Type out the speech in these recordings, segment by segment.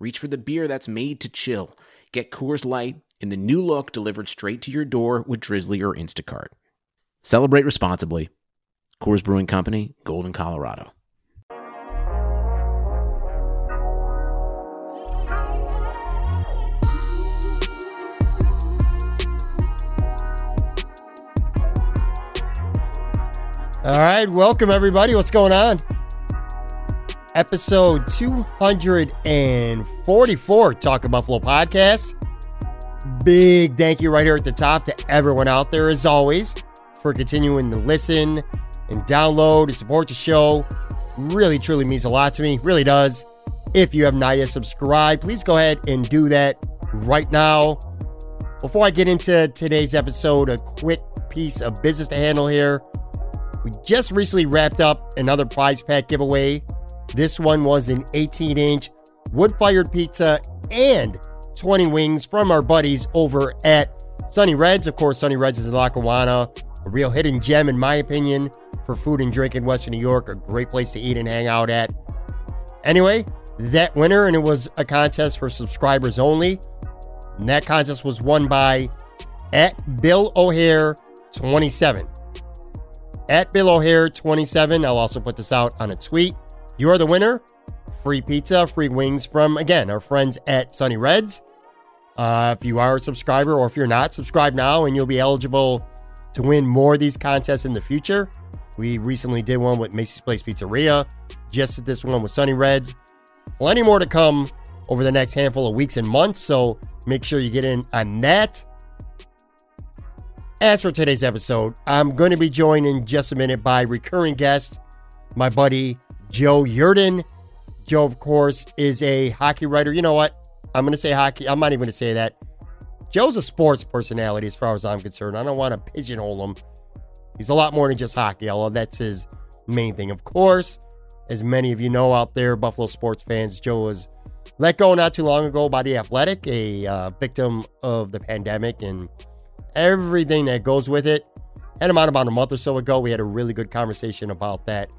Reach for the beer that's made to chill. Get Coors Light in the new look delivered straight to your door with Drizzly or Instacart. Celebrate responsibly. Coors Brewing Company, Golden, Colorado. All right, welcome everybody. What's going on? Episode 244 Talk Buffalo podcast. Big thank you right here at the top to everyone out there, as always, for continuing to listen and download and support the show. Really, truly means a lot to me. Really does. If you have not yet subscribed, please go ahead and do that right now. Before I get into today's episode, a quick piece of business to handle here. We just recently wrapped up another prize pack giveaway this one was an 18 inch wood fired pizza and 20 wings from our buddies over at Sunny Reds. Of course, Sunny Reds is in Lackawanna, a real hidden gem, in my opinion, for food and drink in Western New York, a great place to eat and hang out at. Anyway, that winner, and it was a contest for subscribers only. And that contest was won by at Bill O'Hare 27. At Bill O'Hare 27. I'll also put this out on a tweet. You are the winner. Free pizza, free wings from, again, our friends at Sunny Reds. Uh, if you are a subscriber or if you're not, subscribe now and you'll be eligible to win more of these contests in the future. We recently did one with Macy's Place Pizzeria, just did this one with Sunny Reds. Plenty more to come over the next handful of weeks and months, so make sure you get in on that. As for today's episode, I'm going to be joined in just a minute by recurring guest, my buddy Joe Yerdon. Joe, of course, is a hockey writer. You know what? I'm going to say hockey. I'm not even going to say that. Joe's a sports personality as far as I'm concerned. I don't want to pigeonhole him. He's a lot more than just hockey, although that's his main thing. Of course, as many of you know out there, Buffalo sports fans, Joe was let go not too long ago by the Athletic, a uh, victim of the pandemic and everything that goes with it. Him on about a month or so ago. We had a really good conversation about that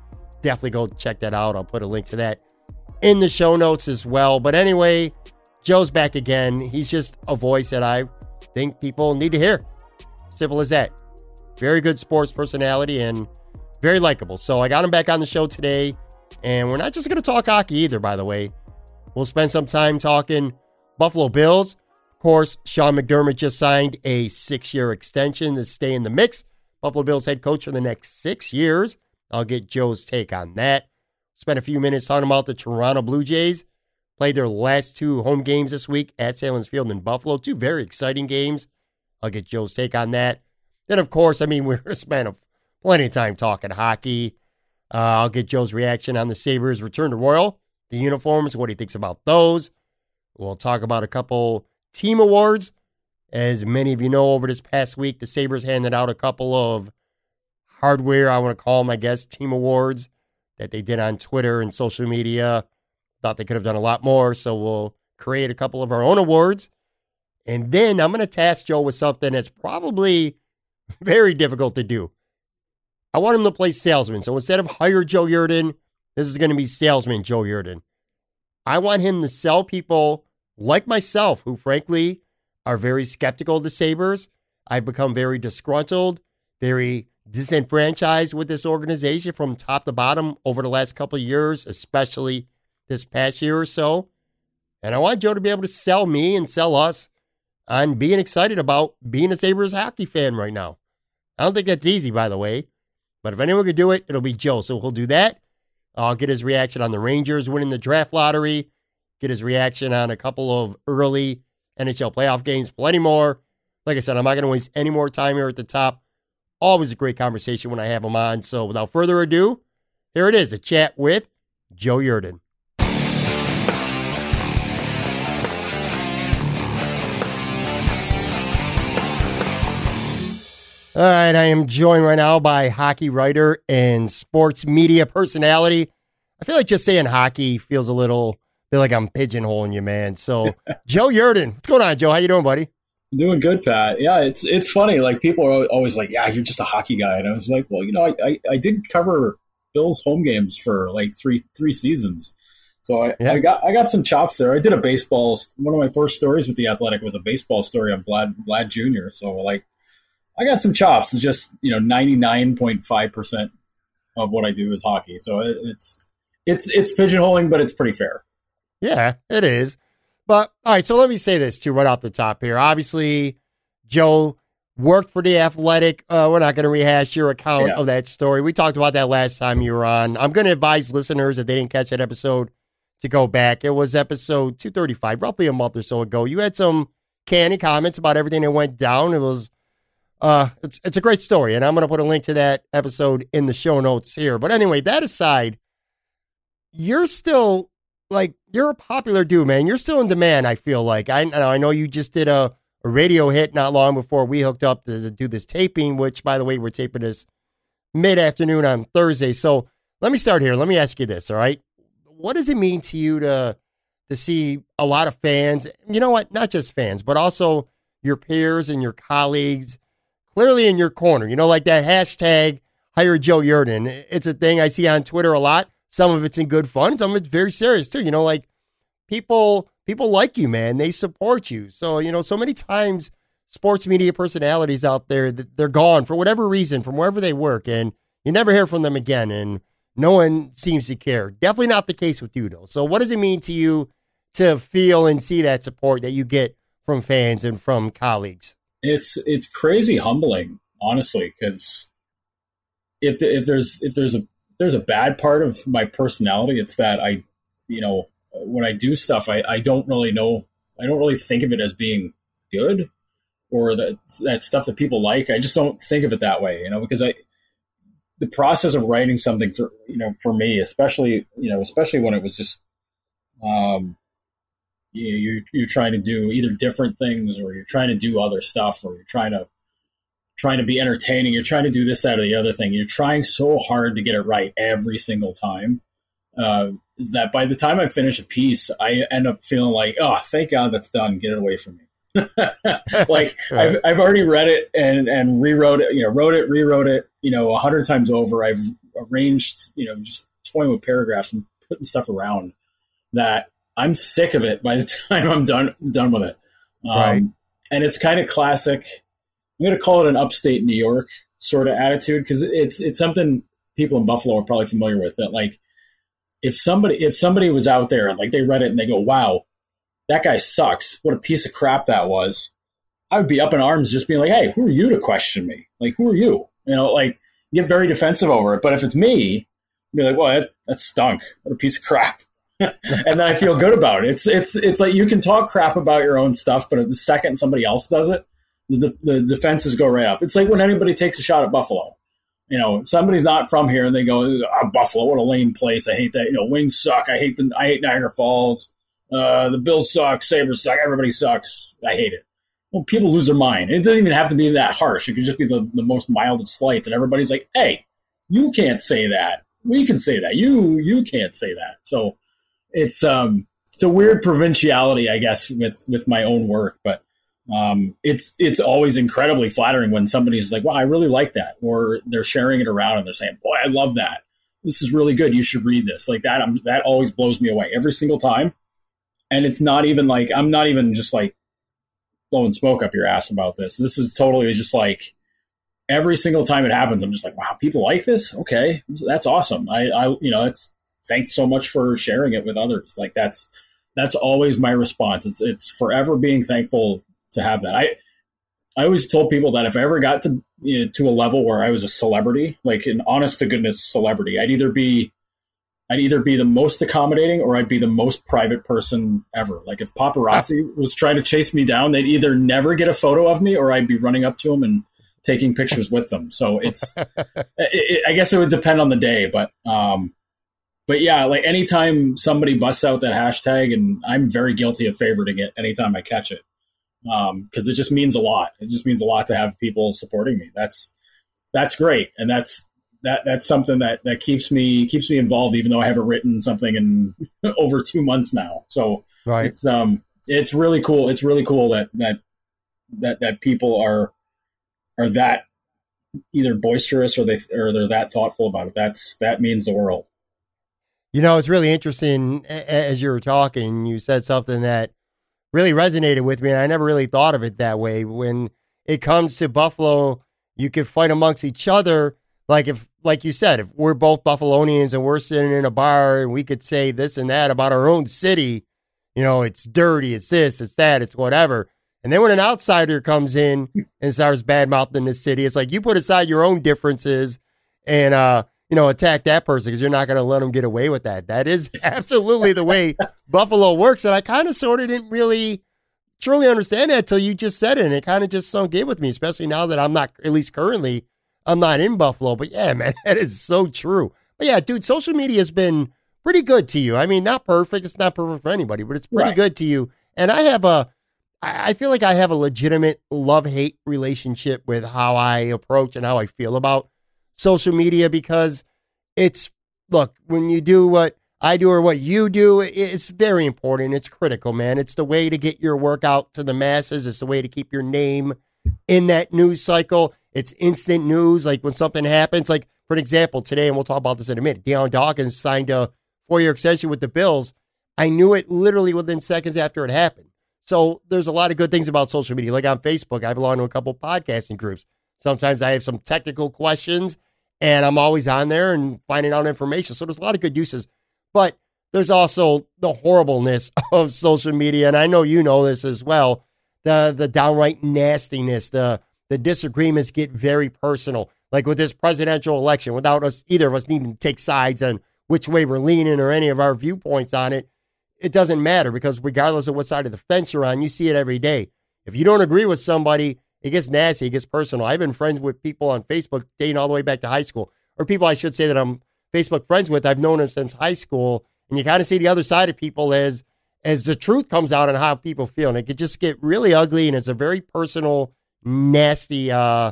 definitely go check that out. I'll put a link to that in the show notes as well. But anyway, Joe's back again. He's just a voice that I think people need to hear. Simple as that. Very good sports personality and very likable. So I got him back on the show today. And we're not just going to talk hockey either, by the way. We'll spend some time talking Buffalo Bills. Of course, Sean McDermott just signed a six year extension to stay in the mix. Buffalo Bills head coach for the next six years. I'll get Joe's take on that. Spent a few minutes talking about the Toronto Blue Jays. Played their last two home games this week at Sahlen's Field in Buffalo. Two very exciting games. I'll get Joe's take on that. Then, of course, I mean, we're going to spend plenty of time talking hockey. Uh, I'll get Joe's reaction on the Sabres' return to Royal, the uniforms, what he thinks about those. We'll talk about a couple team awards. As many of you know, over this past week, the Sabres handed out a couple of hardware, I want to call them, I guess, team awards that they did on Twitter and social media. Thought they could have done a lot more. So we'll create a couple of our own awards. And then I'm going to task Joe with something that's probably very difficult to do. I want him to play salesman. So instead of hire Joe Yerdon, this is going to be salesman Joe Yerdon. I want him to sell people like myself, who frankly are very skeptical of the Sabres. I've become very disgruntled, very disenfranchised with this organization from top to bottom over the last couple of years, especially this past year or so. And I want Joe to be able to sell me and sell us on being excited about being a Sabres hockey fan right now. I don't think that's easy, by the way. But if anyone could do it, it'll be Joe. So he'll do that. I'll get his reaction on the Rangers winning the draft lottery, get his reaction on a couple of early NHL playoff games, plenty more. Like I said, I'm not going to waste any more time here at the top. Always a great conversation when I have him on. So without further ado, here it is a chat with Joe Yerdon. All right, I am joined right now by hockey writer and sports media personality. I feel like just saying hockey feels a little feel like I'm pigeonholing you, man. So Joe Yerdon, what's going on, Joe? How you doing, buddy? Doing good, Pat. Yeah, it's it's funny. Like people are always like, "Yeah, you're just a hockey guy," and I was like, "Well, you know, I I, I did cover Bills home games for like three three seasons, so I, yeah. I got I got some chops there. I did a baseball. One of my first stories with the Athletic was a baseball story on Vlad Vlad Jr. So like, I got some chops. It's just you know, ninety nine point five percent of what I do is hockey. So it, it's it's it's pigeonholing, but it's pretty fair. Yeah, it is. But all right, so let me say this too, right off the top here. Obviously, Joe worked for the Athletic. Uh, we're not going to rehash your account yeah. of that story. We talked about that last time you were on. I'm going to advise listeners if they didn't catch that episode to go back. It was episode 235, roughly a month or so ago. You had some canny comments about everything that went down. It was uh it's it's a great story and I'm going to put a link to that episode in the show notes here. But anyway, that aside, you're still like you're a popular dude, man. You're still in demand. I feel like I I know you just did a, a radio hit not long before we hooked up to, to do this taping. Which, by the way, we're taping this mid afternoon on Thursday. So let me start here. Let me ask you this. All right, what does it mean to you to to see a lot of fans? You know what? Not just fans, but also your peers and your colleagues clearly in your corner. You know, like that hashtag hire Joe Yerdon. It's a thing I see on Twitter a lot. Some of it's in good fun. Some of it's very serious too. You know, like people people like you, man. They support you. So you know, so many times sports media personalities out there they're gone for whatever reason from wherever they work, and you never hear from them again, and no one seems to care. Definitely not the case with you, though. So, what does it mean to you to feel and see that support that you get from fans and from colleagues? It's it's crazy humbling, honestly, because if the, if there's if there's a there's a bad part of my personality. It's that I, you know, when I do stuff, I, I don't really know. I don't really think of it as being good or that that stuff that people like. I just don't think of it that way, you know, because I the process of writing something for you know for me, especially you know, especially when it was just um you you're trying to do either different things or you're trying to do other stuff or you're trying to trying to be entertaining. You're trying to do this, that, or the other thing. You're trying so hard to get it right every single time. Uh, is that by the time I finish a piece, I end up feeling like, oh, thank God that's done. Get it away from me. like. I've, I've already read it and, and rewrote it, you know, wrote it, rewrote it, you know, a hundred times over. I've arranged, you know, just toying with paragraphs and putting stuff around that I'm sick of it by the time I'm done, done with it. Um, right. And it's kind of classic I'm going to call it an upstate New York sort of attitude because it's it's something people in Buffalo are probably familiar with. That like if somebody if somebody was out there and like they read it and they go, "Wow, that guy sucks. What a piece of crap that was." I would be up in arms, just being like, "Hey, who are you to question me? Like, who are you?" You know, like get very defensive over it. But if it's me, I'd be like, "Well, that, that stunk. What a piece of crap." and then I feel good about it. It's it's it's like you can talk crap about your own stuff, but the second somebody else does it, the, the defenses go right up. It's like when anybody takes a shot at Buffalo. You know, somebody's not from here and they go, oh, Buffalo, what a lame place. I hate that. You know, wings suck. I hate the I hate Niagara Falls. Uh, the Bills suck. Sabres suck. Everybody sucks. I hate it. Well, people lose their mind. It doesn't even have to be that harsh. It could just be the, the most mild of slights. And everybody's like, hey, you can't say that. We can say that. You you can't say that. So it's um it's a weird provinciality, I guess, with with my own work. But um, it's it's always incredibly flattering when somebody's like, "Wow, I really like that," or they're sharing it around and they're saying, "Boy, I love that. This is really good. You should read this." Like that, I'm, that always blows me away every single time. And it's not even like I'm not even just like blowing smoke up your ass about this. This is totally just like every single time it happens, I'm just like, "Wow, people like this. Okay, that's awesome. I, I you know, it's thanks so much for sharing it with others. Like that's that's always my response. It's it's forever being thankful to have that. I I always told people that if I ever got to you know, to a level where I was a celebrity, like an honest to goodness celebrity, I'd either be I'd either be the most accommodating or I'd be the most private person ever. Like if paparazzi was trying to chase me down, they'd either never get a photo of me or I'd be running up to them and taking pictures with them. So it's, it, it, I guess it would depend on the day, but, um, but yeah, like anytime somebody busts out that hashtag and I'm very guilty of favoriting it anytime I catch it because um, it just means a lot. It just means a lot to have people supporting me. That's that's great, and that's that that's something that that keeps me keeps me involved, even though I haven't written something in over two months now. So right. it's um it's really cool. It's really cool that that that that people are are that either boisterous or they or they're that thoughtful about it. That's that means the world. You know, it's really interesting as you were talking. You said something that really resonated with me, and I never really thought of it that way. When it comes to Buffalo, you could fight amongst each other. Like if, like you said, if we're both Buffalonians and we're sitting in a bar and we could say this and that about our own city, you know, it's dirty, it's this, it's that, it's whatever. And then when an outsider comes in and starts bad mouthing the city, it's like you put aside your own differences and uh, you know, attack that person because you're not going to let them get away with that. That is absolutely the way Buffalo works. And I kind of sort of didn't really truly understand that until you just said it. And it kind of just sunk in with me, especially now that I'm not, at least currently, I'm not in Buffalo. But yeah, man, that is so true. But yeah, dude, social media has been pretty good to you. I mean, not perfect. It's not perfect for anybody, but it's pretty right. good to you. And I have a, I feel like I have a legitimate love hate relationship with how I approach and how I feel about social media because it's look when you do what I do or what you do, it's very important. It's critical, man. It's the way to get your work out to the masses. It's the way to keep your name in that news cycle. It's instant news. Like when something happens, like for an example, today, and we'll talk about this in a minute, Dion Dawkins signed a four year extension with the Bills. I knew it literally within seconds after it happened. So there's a lot of good things about social media. Like on Facebook, I belong to a couple podcasting groups. Sometimes I have some technical questions and I'm always on there and finding out information. So there's a lot of good uses, but there's also the horribleness of social media, and I know you know this as well. The the downright nastiness, the the disagreements get very personal. Like with this presidential election, without us either of us needing to take sides on which way we're leaning or any of our viewpoints on it, it doesn't matter because regardless of what side of the fence you're on, you see it every day. If you don't agree with somebody, it gets nasty, it gets personal. I've been friends with people on Facebook dating all the way back to high school, or people I should say that I'm Facebook friends with. I've known them since high school, and you kind of see the other side of people as as the truth comes out on how people feel, and it could just get really ugly, and it's a very personal, nasty uh,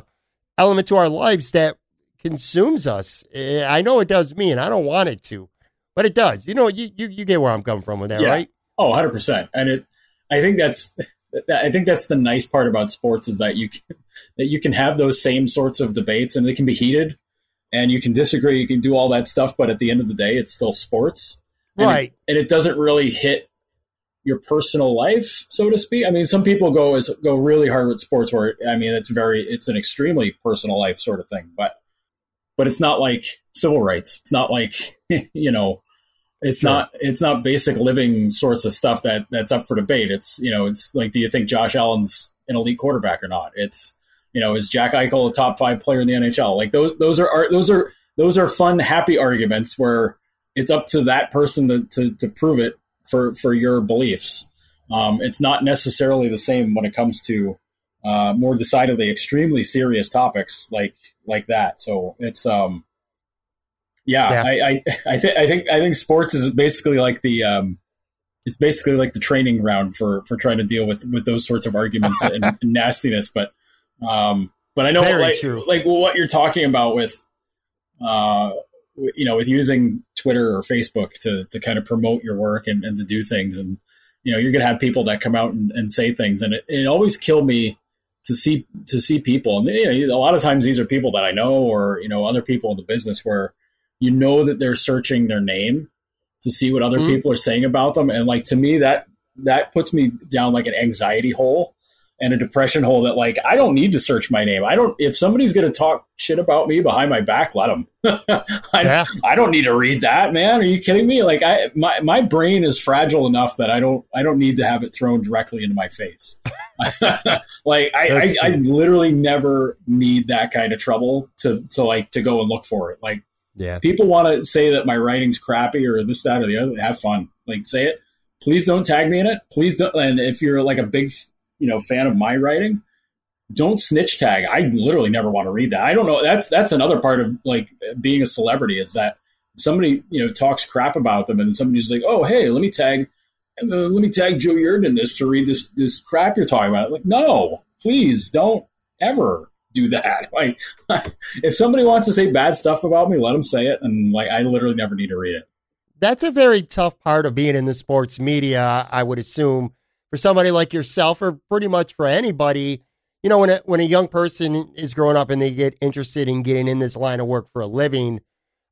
element to our lives that consumes us. Eh, I know it does me, and I don't want it to, but it does. You know, you you, you get where I'm coming from with that, yeah. right? Oh, 100 percent. And it, I think that's I think that's the nice part about sports is that you can, that you can have those same sorts of debates and they can be heated and you can disagree, you can do all that stuff, but at the end of the day, it's still sports, and right? It, and it doesn't really hit your personal life, so to speak. I mean, some people go as go really hard with sports, where I mean, it's very it's an extremely personal life sort of thing, but but it's not like civil rights. It's not like you know it's sure. not it's not basic living sorts of stuff that that's up for debate. It's you know it's like do you think Josh Allen's an elite quarterback or not? It's you know is Jack Eichel a top five player in the NHL? Like those those are those are those are fun happy arguments where it's up to that person to to, to prove it for for your beliefs. Um, it's not necessarily the same when it comes to uh, more decidedly extremely serious topics like like that. So it's um yeah, yeah. I I, I, th- I think I think sports is basically like the um, it's basically like the training ground for for trying to deal with with those sorts of arguments and, and, nastiness. But um, but I know Very like true. like what you're talking about with uh, you know with using Twitter or Facebook to to kind of promote your work and, and to do things and you know you're gonna have people that come out and, and say things and it, it always killed me to see to see people and you know, a lot of times these are people that I know or you know other people in the business where you know that they're searching their name to see what other mm-hmm. people are saying about them and like to me that that puts me down like an anxiety hole and a depression hole that like I don't need to search my name. I don't if somebody's going to talk shit about me behind my back, let them. I, yeah. I don't need to read that, man. Are you kidding me? Like I my my brain is fragile enough that I don't I don't need to have it thrown directly into my face. like I, I, I literally never need that kind of trouble to to like to go and look for it. Like yeah. People want to say that my writing's crappy or this, that, or the other. Have fun. Like say it. Please don't tag me in it. Please don't. And if you're like a big, you know, fan of my writing, don't snitch tag. I literally never want to read that. I don't know. That's that's another part of like being a celebrity is that somebody you know talks crap about them and somebody's like, oh hey, let me tag uh, let me tag Joe Yerdon in this to read this this crap you're talking about. Like, no, please don't ever do that. Like, if somebody wants to say bad stuff about me, let them say it, and like, I literally never need to read it. That's a very tough part of being in the sports media. I would assume for somebody like yourself, or pretty much for anybody. You know, when a, when a young person is growing up and they get interested in getting in this line of work for a living,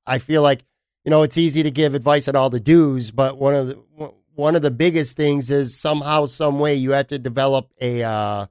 I feel like you know it's easy to give advice on all the do's, but one of the one of the biggest things is somehow, some way, you have to develop a uh,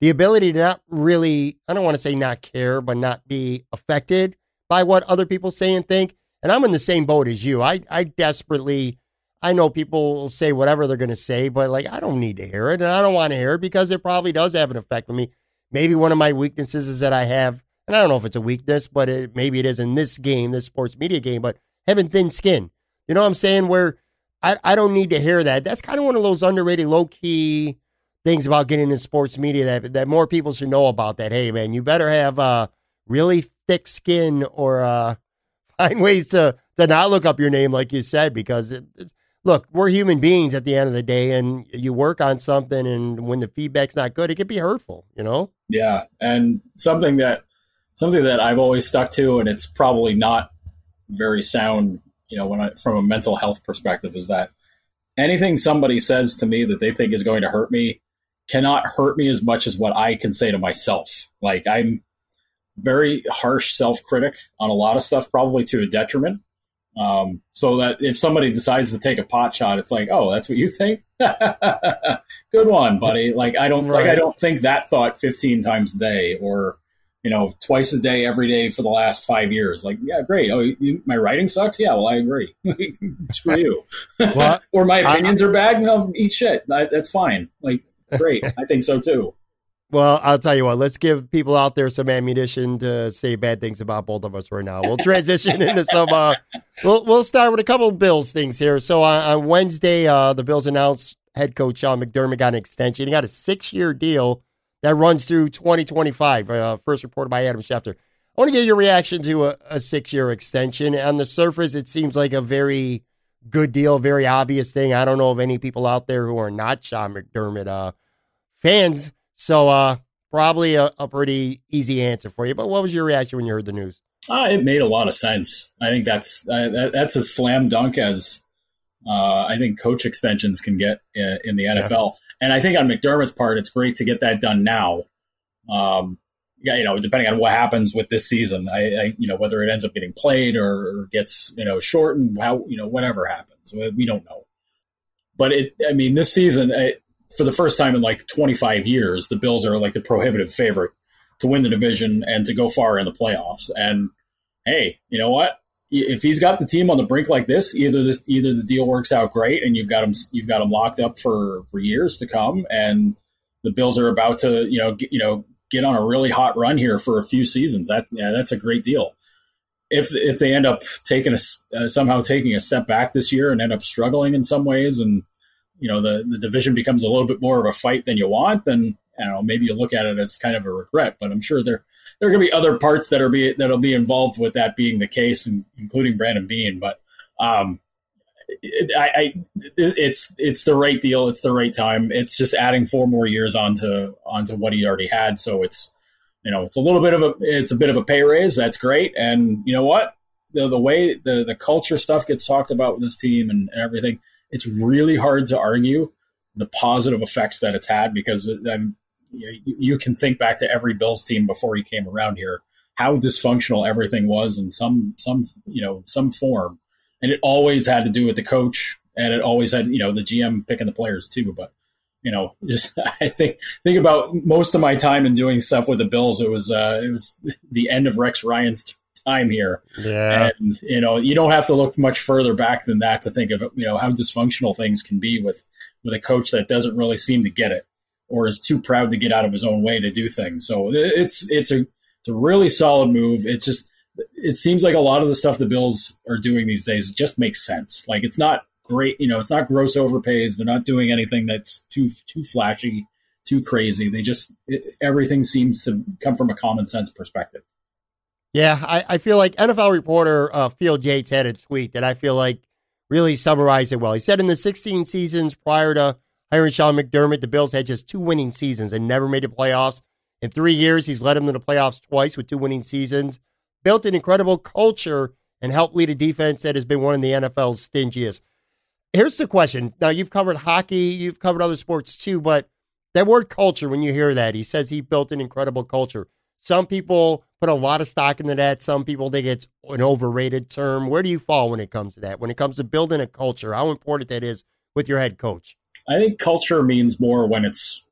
the ability to not really, I don't want to say not care, but not be affected by what other people say and think. And I'm in the same boat as you. I, I desperately, I know people will say whatever they're going to say, but like, I don't need to hear it. And I don't want to hear it because it probably does have an effect on me. Maybe one of my weaknesses is that I have, and I don't know if it's a weakness, but it, maybe it is in this game, this sports media game, but having thin skin. You know what I'm saying? Where I, I don't need to hear that. That's kind of one of those underrated, low key things about getting in sports media that that more people should know about. That hey, man, you better have uh, really thick skin or uh, find ways to to not look up your name, like you said, because it, look, we're human beings at the end of the day, and you work on something, and when the feedback's not good, it can be hurtful. You know? Yeah, and something that something that I've always stuck to, and it's probably not very sound you know, when I, from a mental health perspective, is that anything somebody says to me that they think is going to hurt me cannot hurt me as much as what I can say to myself. Like I'm very harsh self critic on a lot of stuff, probably to a detriment. Um, so that if somebody decides to take a pot shot, it's like, oh, that's what you think. Good one, buddy. Like I don't right. like I don't think that thought 15 times a day or you know, twice a day, every day for the last five years. Like, yeah, great. Oh, you, my writing sucks. Yeah, well, I agree. Screw you. or my opinions I, are bad. No, eat shit. I, that's fine. Like, great. I think so too. Well, I'll tell you what. Let's give people out there some ammunition to say bad things about both of us right now. We'll transition into some. Uh, we'll we'll start with a couple Bills things here. So on, on Wednesday, uh, the Bills announced head coach Sean McDermott got an extension. He got a six year deal that runs through 2025. Uh, first reported by Adam Schefter. I want to get your reaction to a, a six year extension. On the surface, it seems like a very good deal, very obvious thing. I don't know of any people out there who are not Sean McDermott uh, fans. So, uh, probably a, a, pretty easy answer for you. But what was your reaction when you heard the news? Uh, it made a lot of sense. I think that's uh, that, that's a slam dunk as uh, I think coach extensions can get in, in the NFL. Yeah. And I think on McDermott's part, it's great to get that done now. Um, yeah, you know, depending on what happens with this season, I, I you know, whether it ends up getting played or, gets, you know, shortened, how, you know, whatever happens, we don't know. But it, I mean, this season, it, for the first time in like 25 years, the Bills are like the prohibitive favorite to win the division and to go far in the playoffs. And hey, you know what? if he's got the team on the brink like this, either this either the deal works out great and you've got him you've got him locked up for for years to come, and the Bills are about to you know get, you know get on a really hot run here for a few seasons. That yeah, that's a great deal. If if they end up taking a uh, somehow taking a step back this year and end up struggling in some ways, and you know the the division becomes a little bit more of a fight than you want, then I don't know maybe you look at it as kind of a regret. But I'm sure they're there are going to be other parts that are be that'll be involved with that being the case, and including Brandon Beane. But um, it, I, I, it's it's the right deal. It's the right time. It's just adding four more years onto onto what he already had. So it's you know it's a little bit of a it's a bit of a pay raise. That's great. And you know what the the way the the culture stuff gets talked about with this team and, and everything, it's really hard to argue the positive effects that it's had because I'm you, can think back to every Bills team before he came around here, how dysfunctional everything was in some some you know some form, and it always had to do with the coach, and it always had you know the GM picking the players too. But you know, just I think think about most of my time in doing stuff with the Bills. It was uh, it was the end of Rex Ryan's time here. Yeah, and you know, you don't have to look much further back than that to think of you know how dysfunctional things can be with with a coach that doesn't really seem to get it or is too proud to get out of his own way to do things. So it's it's a it's a really solid move. It's just it seems like a lot of the stuff the Bills are doing these days just makes sense. Like it's not great, you know, it's not gross overpays. They're not doing anything that's too too flashy, too crazy. They just it, everything seems to come from a common sense perspective. Yeah, I, I feel like NFL reporter uh, Field Yates had a tweet that I feel like really summarized it well. He said in the 16 seasons prior to hiring Sean McDermott, the Bills had just two winning seasons and never made the playoffs. In three years, he's led them to the playoffs twice with two winning seasons, built an incredible culture, and helped lead a defense that has been one of the NFL's stingiest. Here's the question. Now, you've covered hockey, you've covered other sports too, but that word culture, when you hear that, he says he built an incredible culture. Some people put a lot of stock into that. Some people think it's an overrated term. Where do you fall when it comes to that? When it comes to building a culture, how important that is with your head coach? I think culture means more when it's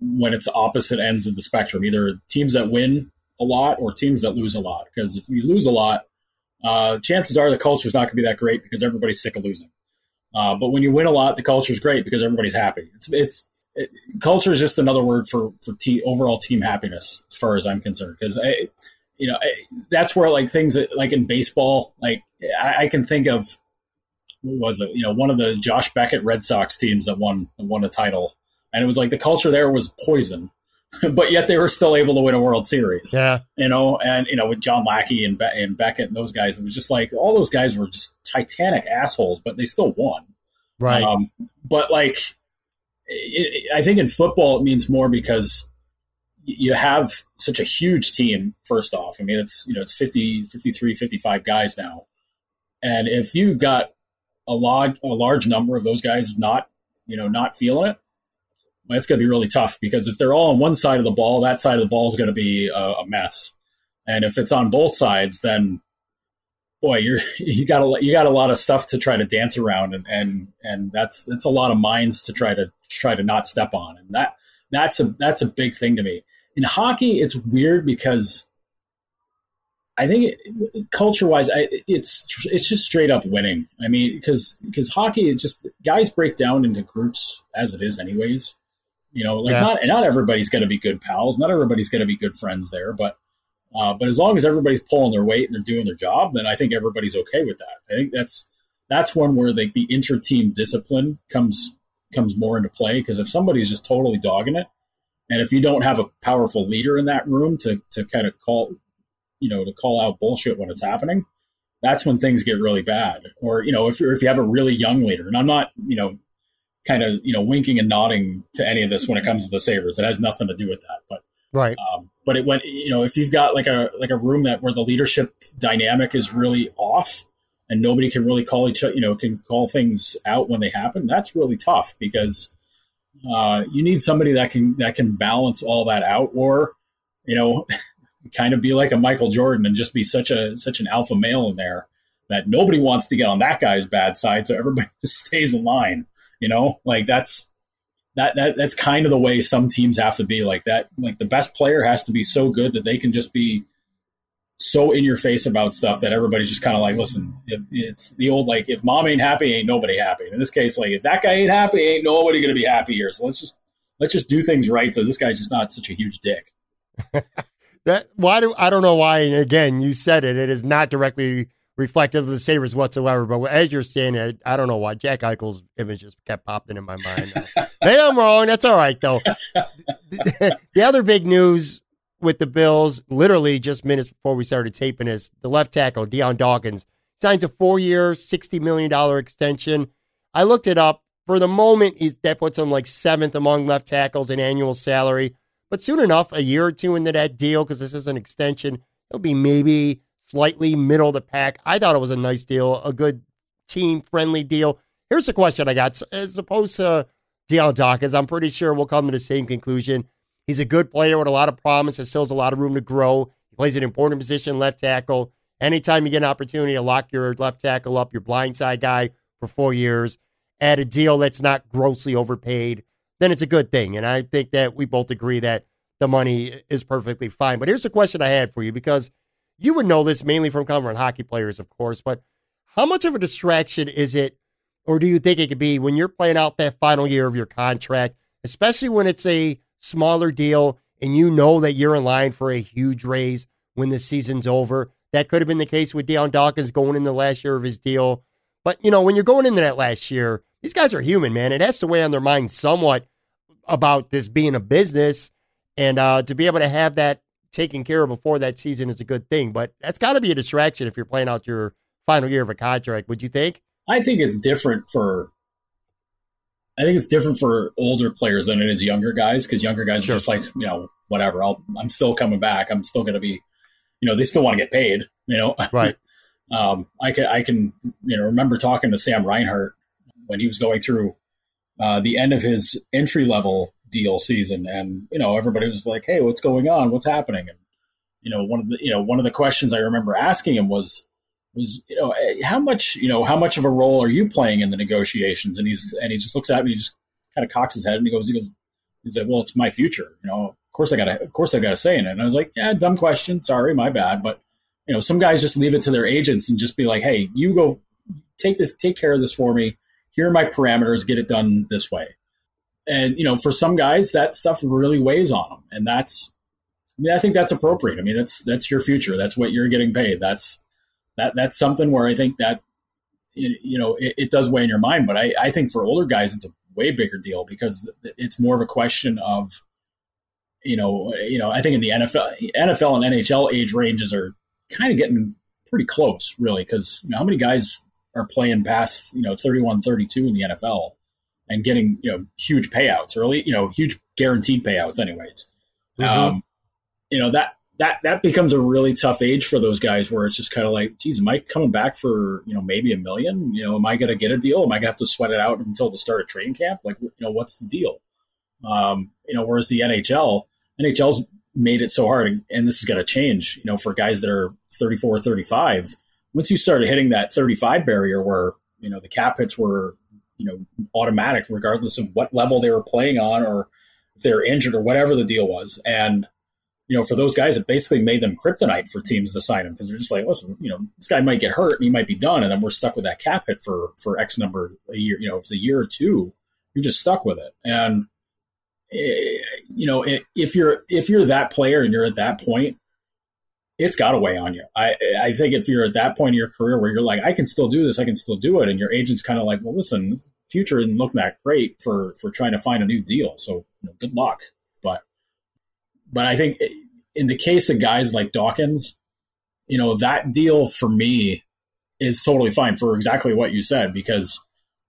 when it's opposite ends of the spectrum, either teams that win a lot or teams that lose a lot. Because if you lose a lot, uh, chances are the culture is not going to be that great because everybody's sick of losing. Uh, but when you win a lot, the culture is great because everybody's happy. It's it's it, culture is just another word for for te- overall team happiness, as far as I'm concerned. Because I, you know, I, that's where like things that, like in baseball, like I, I can think of was it? You know, one of the Josh Beckett Red Sox teams that won won a title, and it was like the culture there was poison, but yet they were still able to win a World Series. Yeah, you know, and you know with John Lackey and Be- and Beckett and those guys, it was just like all those guys were just titanic assholes, but they still won. Right. Um, but like, it, I think in football it means more because you have such a huge team first off. I mean it's you know it's 50 53 55 guys now. And if you got a large a large number of those guys not you know not feeling it, well, it's going to be really tough because if they're all on one side of the ball, that side of the ball is going to be a, a mess, and if it's on both sides, then boy, you're you got a you got a lot of stuff to try to dance around, and and and that's that's a lot of minds to try to try to not step on, and that that's a that's a big thing to me. In hockey, it's weird because I think culture wise, it's it's just straight up winning. I mean, because because hockey is just guys break down into groups as it is, anyways. You know, like yeah. not not everybody's going to be good pals, not everybody's going to be good friends there, but uh, but as long as everybody's pulling their weight and they're doing their job, then I think everybody's okay with that. I think that's that's one where the, the inter team discipline comes comes more into play because if somebody's just totally dogging it, and if you don't have a powerful leader in that room to to kind of call you know to call out bullshit when it's happening that's when things get really bad. Or you know if you if you have a really young leader and i'm not you know kind of you know winking and nodding to any of this when it comes to the sabres it has nothing to do with that but right. um, but it went you know if you've got like a like a room that where the leadership dynamic is really off and nobody can really call each other you know can call things out when they happen that's really tough because uh, you need somebody that can that can balance all that out or you know kind of be like a Michael Jordan and just be such a such an alpha male in there that nobody wants to get on that guy's bad side, so everybody just stays in line. You know, like that's that, that that's kind of the way some teams have to be like that. Like the best player has to be so good that they can just be so in your face about stuff that everybody's just kind of like, listen, if, it's the old like if mom ain't happy, ain't nobody happy. In this case, like if that guy ain't happy, ain't nobody gonna be happy here. So let's just let's just do things right so this guy's just not such a huge dick. That why do I don't know why. And again, you said it. It is not directly reflective of the Sabres whatsoever. But as you're saying it, I don't know why Jack Eichel's image just kept popping in my mind. Maybe I'm wrong. That's all right though. the other big news with the Bills, literally just minutes before we started taping, is the left tackle Dion Dawkins signs a four-year, sixty million dollar extension. I looked it up. For the moment, he's that puts him like seventh among left tackles in annual salary. But soon enough, a year or two into that deal, because this is an extension, it'll be maybe slightly middle of the pack. I thought it was a nice deal, a good team friendly deal. Here's the question I got. As opposed to Dion Dawkins, I'm pretty sure we'll come to the same conclusion. He's a good player with a lot of promise and still has a lot of room to grow. He plays an important position, left tackle. Anytime you get an opportunity to lock your left tackle up, your blindside guy for four years, at a deal that's not grossly overpaid, then it's a good thing. And I think that we both agree that the money is perfectly fine. But here's the question I had for you because you would know this mainly from covering hockey players, of course, but how much of a distraction is it, or do you think it could be when you're playing out that final year of your contract, especially when it's a smaller deal and you know that you're in line for a huge raise when the season's over? That could have been the case with Dion Dawkins going in the last year of his deal. But, you know, when you're going into that last year, these guys are human, man. It has to weigh on their mind somewhat about this being a business. And uh, to be able to have that taken care of before that season is a good thing. But that's got to be a distraction if you're playing out your final year of a contract, would you think? I think it's different for. I think it's different for older players than it is younger guys because younger guys sure. are just like you know whatever. I'll I'm still coming back. I'm still going to be, you know, they still want to get paid. You know, right. um, I can I can you know remember talking to Sam Reinhart when he was going through uh, the end of his entry level deal season, and you know everybody was like, "Hey, what's going on? What's happening?" And you know one of the you know one of the questions I remember asking him was was you know eh, how much you know how much of a role are you playing in the negotiations? And he's and he just looks at me, he just kind of cocks his head, and he goes, he goes, he's like, "Well, it's my future, you know. Of course I got to, of course I got to say in it." And I was like, "Yeah, dumb question. Sorry, my bad." But you know, some guys just leave it to their agents and just be like, "Hey, you go take this, take care of this for me. Here are my parameters. Get it done this way." And you know, for some guys, that stuff really weighs on them, and that's, I mean, I think that's appropriate. I mean, that's that's your future. That's what you're getting paid. That's that that's something where I think that you know it, it does weigh in your mind. But I, I think for older guys, it's a way bigger deal because it's more of a question of you know you know I think in the NFL NFL and NHL age ranges are kind of getting pretty close, really, because you know, how many guys are playing past you know 31, 32 in the NFL and getting you know huge payouts, early you know huge guaranteed payouts, anyways. Mm-hmm. Um, you know that that that becomes a really tough age for those guys where it's just kind of like, geez, am I coming back for you know maybe a million? You know, am I going to get a deal? Am I going to have to sweat it out until the start of training camp? Like, you know, what's the deal? Um, you know, whereas the NHL, NHL's made it so hard, and this is going to change. You know, for guys that are 34, 35, once you started hitting that 35 barrier, where you know the cap hits were you know automatic, regardless of what level they were playing on or if they were injured or whatever the deal was, and you know, for those guys, it basically made them kryptonite for teams to sign him because they're just like, listen, you know, this guy might get hurt and he might be done, and then we're stuck with that cap hit for for X number a year. You know, if it's a year or two, you're just stuck with it. And eh, you know, if you're if you're that player and you're at that point, it's got to weigh on you. I I think if you're at that point in your career where you're like, I can still do this, I can still do it, and your agent's kind of like, well, listen, future isn't looking that great for for trying to find a new deal. So you know, good luck. But I think in the case of guys like Dawkins, you know, that deal for me is totally fine for exactly what you said, because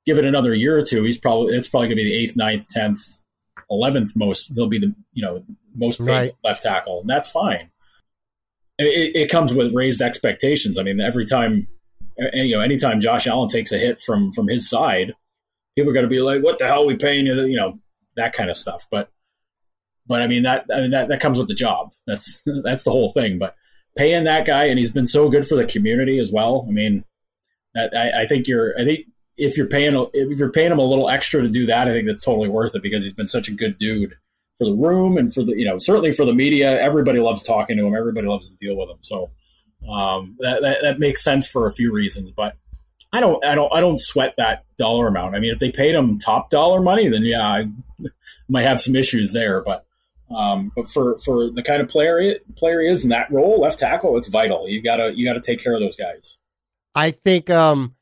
give it another year or two, he's probably, it's probably going to be the eighth, ninth, 10th, 11th most, he'll be the, you know, most paid right. left tackle. And that's fine. It, it, comes with raised expectations. I mean, every time, you know, anytime Josh Allen takes a hit from, from his side, people are going to be like, what the hell are we paying you? You know, that kind of stuff. But but I mean that I mean that that comes with the job. That's that's the whole thing. But paying that guy, and he's been so good for the community as well. I mean, that, I, I think you're. I think if you're paying if you're paying him a little extra to do that, I think that's totally worth it because he's been such a good dude for the room and for the you know certainly for the media. Everybody loves talking to him. Everybody loves to deal with him. So um, that, that that makes sense for a few reasons, but. I don't, I don't, I don't sweat that dollar amount. I mean, if they paid him top dollar money, then yeah, I might have some issues there. But um, but for, for the kind of player it, player he is in that role, left tackle, it's vital. You gotta you gotta take care of those guys. I think um,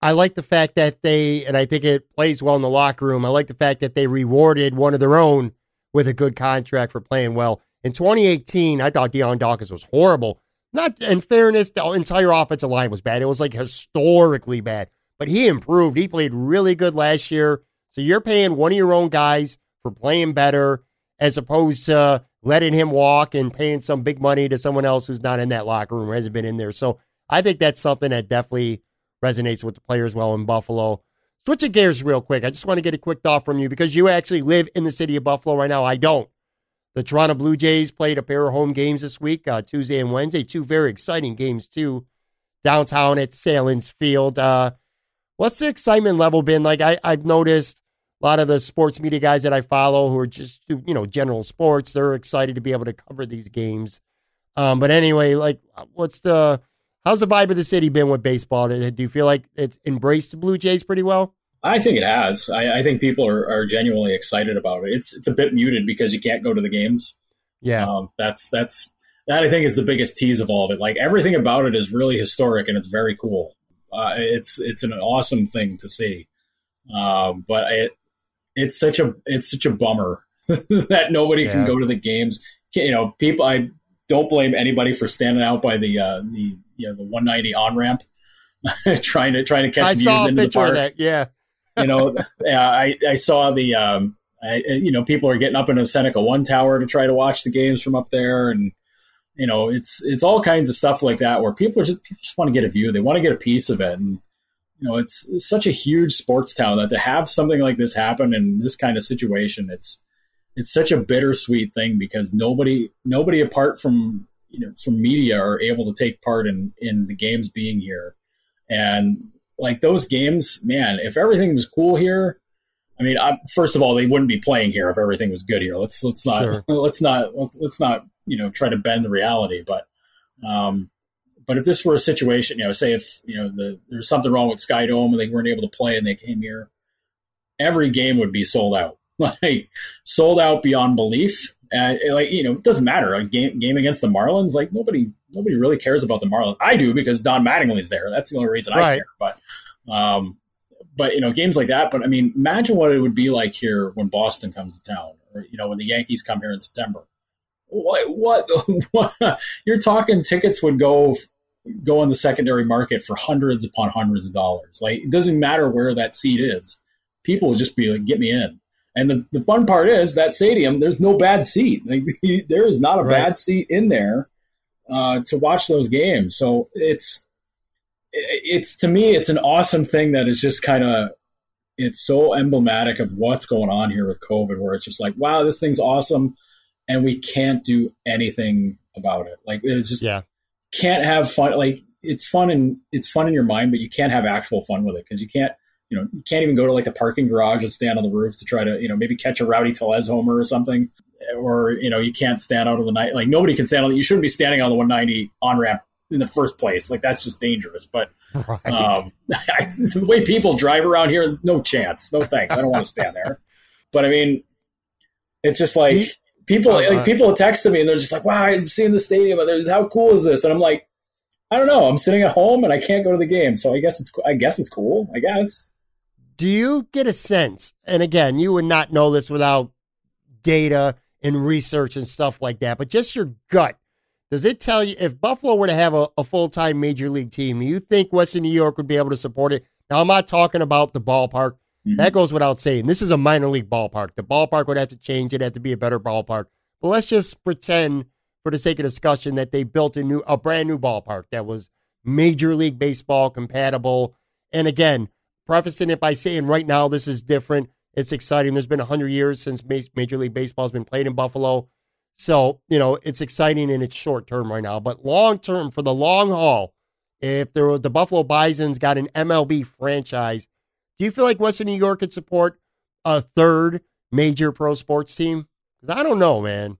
I like the fact that they, and I think it plays well in the locker room. I like the fact that they rewarded one of their own with a good contract for playing well. In 2018, I thought Dion Dawkins was horrible. Not in fairness, the entire offensive line was bad. It was like historically bad, but he improved. He played really good last year. So you're paying one of your own guys for playing better as opposed to letting him walk and paying some big money to someone else who's not in that locker room, hasn't been in there. So I think that's something that definitely resonates with the players well in Buffalo. Switching gears real quick, I just want to get a quick thought from you because you actually live in the city of Buffalo right now. I don't. The Toronto Blue Jays played a pair of home games this week, uh, Tuesday and Wednesday. Two very exciting games, too, downtown at Sahlen's Field. Uh, what's the excitement level been like? I, I've noticed a lot of the sports media guys that I follow who are just you know general sports, they're excited to be able to cover these games. Um, but anyway, like, what's the how's the vibe of the city been with baseball? Do you feel like it's embraced the Blue Jays pretty well? I think it has. I, I think people are, are, genuinely excited about it. It's it's a bit muted because you can't go to the games. Yeah, um, that's that's that I think is the biggest tease of all of it. Like everything about it is really historic and it's very cool. Uh, it's it's an awesome thing to see. Um, but it, it's such a it's such a bummer that nobody yeah. can go to the games. You know, people. I don't blame anybody for standing out by the uh, the you know the 190 on ramp trying to trying to catch I views saw a into the park. that. Yeah. You know, yeah, I I saw the um, I, you know, people are getting up into the Seneca One Tower to try to watch the games from up there, and you know, it's it's all kinds of stuff like that where people are just people just want to get a view, they want to get a piece of it, and you know, it's, it's such a huge sports town that to have something like this happen in this kind of situation, it's it's such a bittersweet thing because nobody nobody apart from you know from media are able to take part in in the games being here, and like those games, man, if everything was cool here. I mean, I, first of all, they wouldn't be playing here if everything was good here. Let's let's not Sure. let's not let's not you know try to bend the reality. But um, but if this were a situation, you know, say if you know the there's something wrong with Sky Dome and they weren't able to play and they came here, every game would be sold out, like sold out beyond belief. And like you know, it doesn't matter. A game game against the Marlins, like nobody nobody really cares about the Marlins. I do because Don Mattingly's there. That's the only reason I care. But um, but you know, games like that. But I mean, imagine what it would be like here when Boston comes to town, or you know, when the Yankees come here in September. What what, what you're talking tickets would go go on the secondary market for hundreds upon hundreds of dollars. Like it doesn't matter where that seat is, people will just be like, "Get me in." And the, the fun part is that stadium, there's no bad seat. Like there is not a Right. bad seat in there uh, to watch those games. So it's it's to me, it's an awesome thing that is just kind of it's so emblematic of what's going on here with COVID, where it's just like, wow, this thing's awesome, and we can't do anything about it. Like it's just Yeah. Can't have fun. Like it's fun and it's fun in your mind, but you can't have actual fun with it because you can't. You know, you can't even go to like the parking garage and stand on the roof to try to, you know, maybe catch a rowdy Tellez homer or something. Or, you know, you can't stand out on the night. Like nobody can stand on. You shouldn't be standing on the 190 on ramp in the first place. Like that's just dangerous. But Right. um, the way people drive around here, no chance. No thanks. I don't want to stand there. But I mean, it's just like people Uh, uh, like people text me and they're just like, "Wow, I'm seeing the stadium. How cool is this?" And I'm like, I don't know. I'm sitting at home and I can't go to the game, so I guess it's I guess it's cool. I guess. Do you get a sense? And again, you would not know this without data and research and stuff like that, but just your gut. Does it tell you if Buffalo were to have a, a full time major league team, do you think Western New York would be able to support it? Now, I'm not talking about the ballpark. Mhm. That goes without saying. This is a minor league ballpark. The ballpark would have to change. It'd have to be a better ballpark. But let's just pretend, for the sake of discussion, that they built a new, a brand new ballpark that was Major League Baseball compatible. And again, prefacing it by saying right now this is different. It's exciting. There's been 100 years since Major League Baseball has been played in Buffalo. So, you know, it's exciting and it's short term right now. But long term, for the long haul, if there were, the Buffalo Bisons got an MLB franchise, do you feel like Western New York could support a third major pro sports team? Because I don't know, man.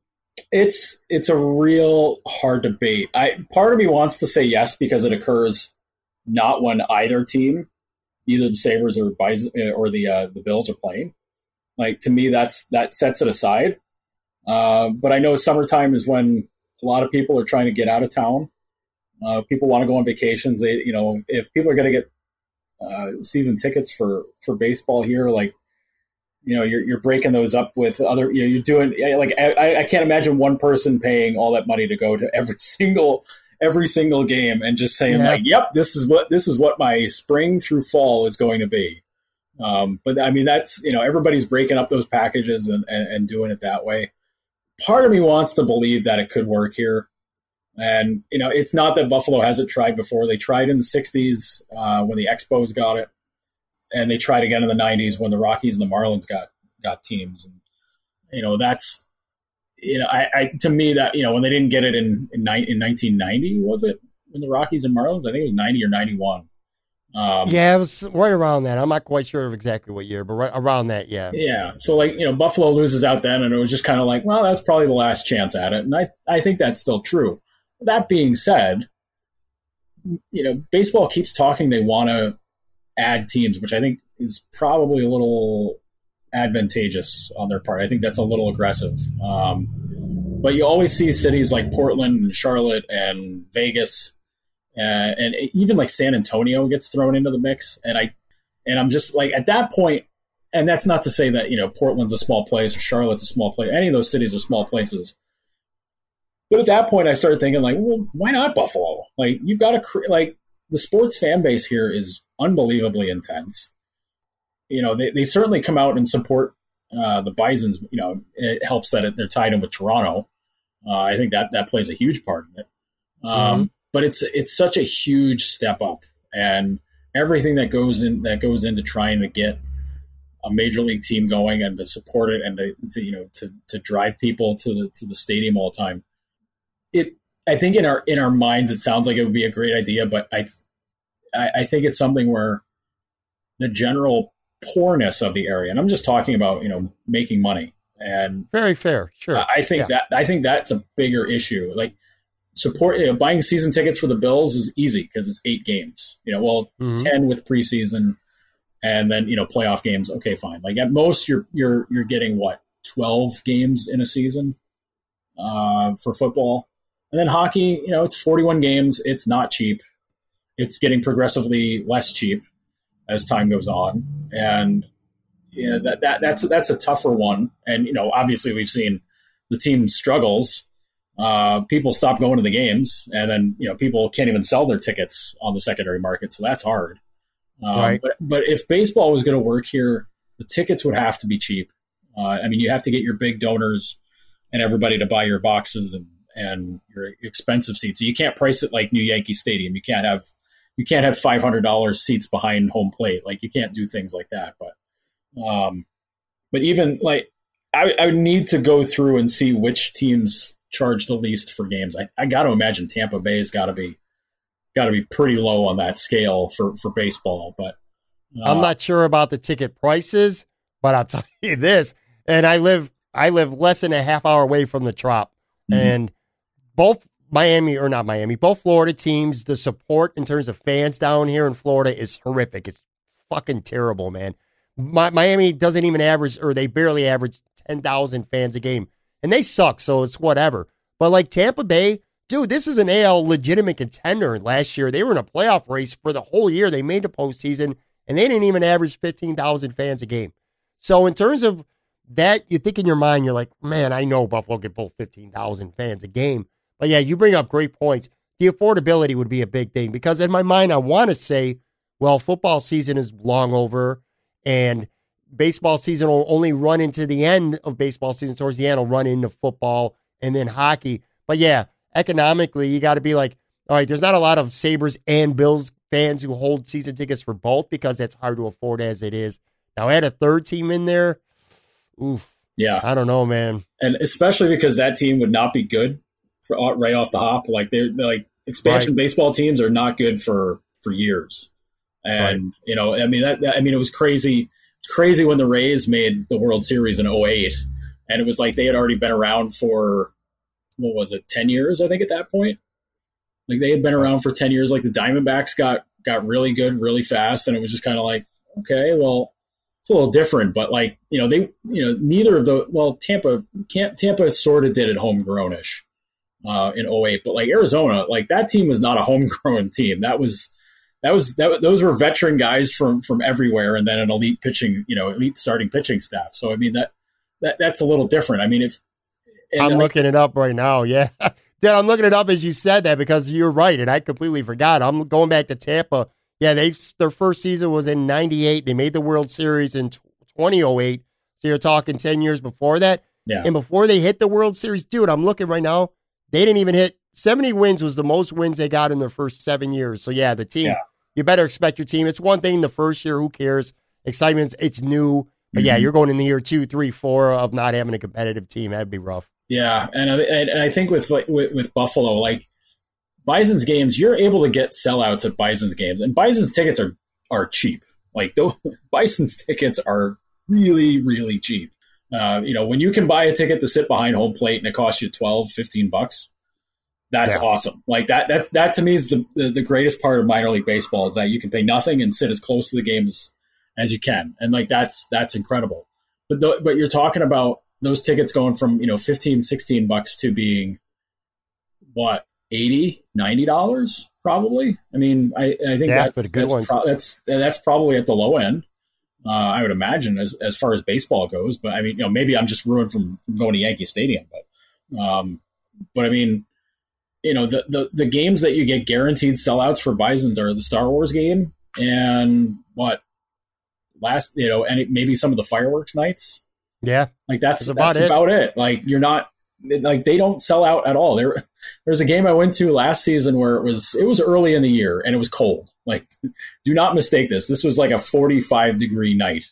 It's it's a real hard debate. I part of me wants to say yes because it occurs not when either team, either the Sabres or or the uh, the Bills are playing. Like to me, that's that sets it aside. Uh, but I know summertime is when a lot of people are trying to get out of town. Uh, people want to go on vacations. They, you know, if people are going to get uh, season tickets for for baseball here, like you know, you're you're breaking those up with other. You know, you're doing like I, I can't imagine one person paying all that money to go to every single every single game and just saying Yeah. like, "Yep, this is what this is what my spring through fall is going to be." Um, but I mean, that's you know, everybody's breaking up those packages and, and, and doing it that way. Part of me wants to believe that it could work here. And, you know, it's not that Buffalo hasn't tried before. They tried in the 60s uh, when the Expos got it, and they tried again in the 90s when the Rockies and the Marlins got got teams. And, you know, that's, you know, I, I to me that, you know, when they didn't get it in, in, ni- in 1990, was it? When the Rockies and Marlins? I think it was 90 or 91. Um, Yeah, it was right around that. I'm not quite sure of exactly what year, but right around that, yeah. Yeah. So like, you know, Buffalo loses out then and it was just kind of like, well, that's probably the last chance at it. And I, I think that's still true. That being said, you know, baseball keeps talking they want to add teams, which I think is probably a little advantageous on their part. I think that's a little aggressive. Um, but you always see cities like Portland and Charlotte and Vegas uh, and even like San Antonio gets thrown into the mix. And I, and I'm just like at that point, and that's not to say that you know Portland's a small place or Charlotte's a small place. Any of those cities are small places. But at that point, I started thinking like, well, why not Buffalo? Like you've got to cre- like the sports fan base here is unbelievably intense. You know, they, they certainly come out and support uh, the Bisons. You know, it helps that they're tied in with Toronto. Uh, I think that that plays a huge part in it. Um, mm-hmm. But it's it's such a huge step up, and everything that goes in that goes into trying to get a major league team going and to support it and to, to you know to to drive people to the to the stadium all the time. It I think in our in our minds it sounds like it would be a great idea, but I I, I think it's something where the general poorness of the area, and I'm just talking about you know making money and very fair, sure. I think yeah. that I think that's a bigger issue. Like support you know, buying season tickets for the Bills is easy because it's eight games. You know, well, mm-hmm. ten with preseason, and then you know playoff games. Okay, fine. Like at most, you're you're you're getting what twelve games in a season uh, for football, and then hockey. You know, it's forty one games. It's not cheap. It's getting progressively less cheap as time goes on, and you know that, that that's that's a tougher one. And you know, obviously, we've seen the team struggles uh, people stop going to the games, and then you know people can't even sell their tickets on the secondary market, so that's hard. Um, right. But but if baseball was going to work here, the tickets would have to be cheap. Uh, I mean, you have to get your big donors and everybody to buy your boxes and and your expensive seats. So you can't price it like New Yankee Stadium. You can't have you can't have five hundred dollars seats behind home plate. Like you can't do things like that. But um, but even like I, I would need to go through and see which teams charge the least for games. I, I got to imagine Tampa Bay has got to be got to be pretty low on that scale for for baseball. But uh, I'm not sure about the ticket prices, but I'll tell you this. And I live I live less than a half hour away from the Trop, mm-hmm. and both Miami or not Miami, both Florida teams, the support in terms of fans down here in Florida is horrific. It's fucking terrible, man. My, Miami doesn't even average, or they barely average ten thousand fans a game and they suck, so it's whatever. But like Tampa Bay, dude, this is an AL legitimate contender. Last year, they were in a playoff race for the whole year. They made the postseason, and they didn't even average 15,000 fans a game. So, in terms of that, you think in your mind, you're like, man, I know Buffalo can pull 15,000 fans a game. But yeah, you bring up great points. The affordability would be a big thing because in my mind, I want to say, well, football season is long over and baseball season will only run into the end of baseball season towards the end will run into football and then hockey. But yeah, economically, you got to be like, all right, there's not a lot of Sabres and Bills fans who hold season tickets for both because that's hard to afford as it is. Now, add a third team in there. Oof. Yeah. I don't know, man. And especially because that team would not be good right off the hop. Like they're, they're like expansion right. baseball teams are not good for for years. And right. you know, I mean that, that I mean it was crazy crazy when the Rays made the World Series in 08 and it was like they had already been around for what was it 10 years I think at that point like they had been around for 10 years like the Diamondbacks got got really good really fast and it was just kind of like okay well it's a little different but like you know they you know neither of the well Tampa Tampa sort of did it homegrownish uh, in 08 but like Arizona like that team was not a homegrown team that was that was that those were veteran guys from from everywhere, and then an elite pitching, you know, elite starting pitching staff. So I mean that that that's a little different. I mean, if I'm looking it up right now, yeah. Then I'm looking it up as you said that because you're right, and I completely forgot. I'm going back to Tampa. Yeah, they their first season was in '98. They made the World Series in 2008. So you're talking 10 years before that. Yeah. And before they hit the World Series, dude, I'm looking right now. They didn't even hit 70 wins was the most wins they got in their first seven years. So yeah, the team yeah you better expect your team. It's one thing the first year, who cares? Excitement, it's new. But yeah, mm-hmm. you're going in the year two, three, four of not having a competitive team. That'd be rough. Yeah, and I, and I think with, like, with with Buffalo, like Bison's games, you're able to get sellouts at Bison's games, and Bison's tickets are are cheap. Like those, Bison's tickets are really really cheap. Uh, you know, when you can buy a ticket to sit behind home plate and it costs you 12, 15 bucks, that's yeah. awesome. Like that, that, that to me is the, the, the greatest part of minor league baseball is that you can pay nothing and sit as close to the game as, as you can. And like, that's, that's incredible. But, but you're talking about those tickets going from, you know, 15, 16 bucks to being what, 80, 90 dollars probably. I mean, I, I think yeah, that's, that's, pro- that's, that's probably at the low end. Uh, I would imagine as, as far as baseball goes, but I mean, you know, maybe I'm just ruined from, from going to Yankee Stadium, but, um, but I mean, you know the, the the games that you get guaranteed sellouts for Bison's are the Star Wars game and what last you know and maybe some of the fireworks nights. Yeah, like that's that's, about, that's it. about it. Like you're not like they don't sell out at all. There there's a game I went to last season where it was it was early in the year and it was cold. Like do not mistake this. This was like a 45 degree night.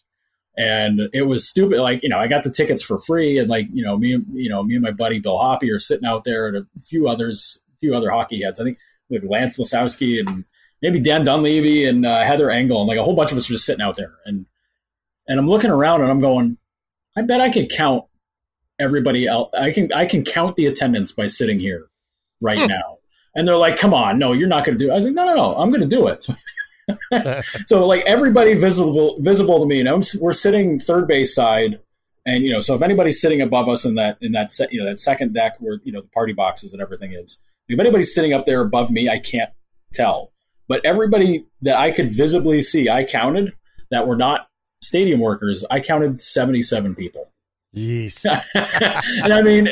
And it was stupid. Like, you know, I got the tickets for free and like, you know, me you know, me and my buddy Bill Hoppe are sitting out there and a few others, a few other hockey heads. I think like Lance Lysowski and maybe Dan Dunleavy and uh, Heather Engel and like a whole bunch of us were just sitting out there. And and I'm looking around and I'm going, I bet I could count everybody else. I can I can count the attendance by sitting here right hmm. now. And they're like, "Come on, no, you're not going to do it." I was like, "No, no, no, I'm going to do it." So, like everybody visible visible to me, you know, we're sitting third base side, and you know, so if anybody's sitting above us in that in that set, you know, that second deck where you know the party boxes and everything is, if anybody's sitting up there above me, I can't tell. But everybody that I could visibly see, I counted that were not stadium workers. I counted seventy-seven people. Yes. and I mean,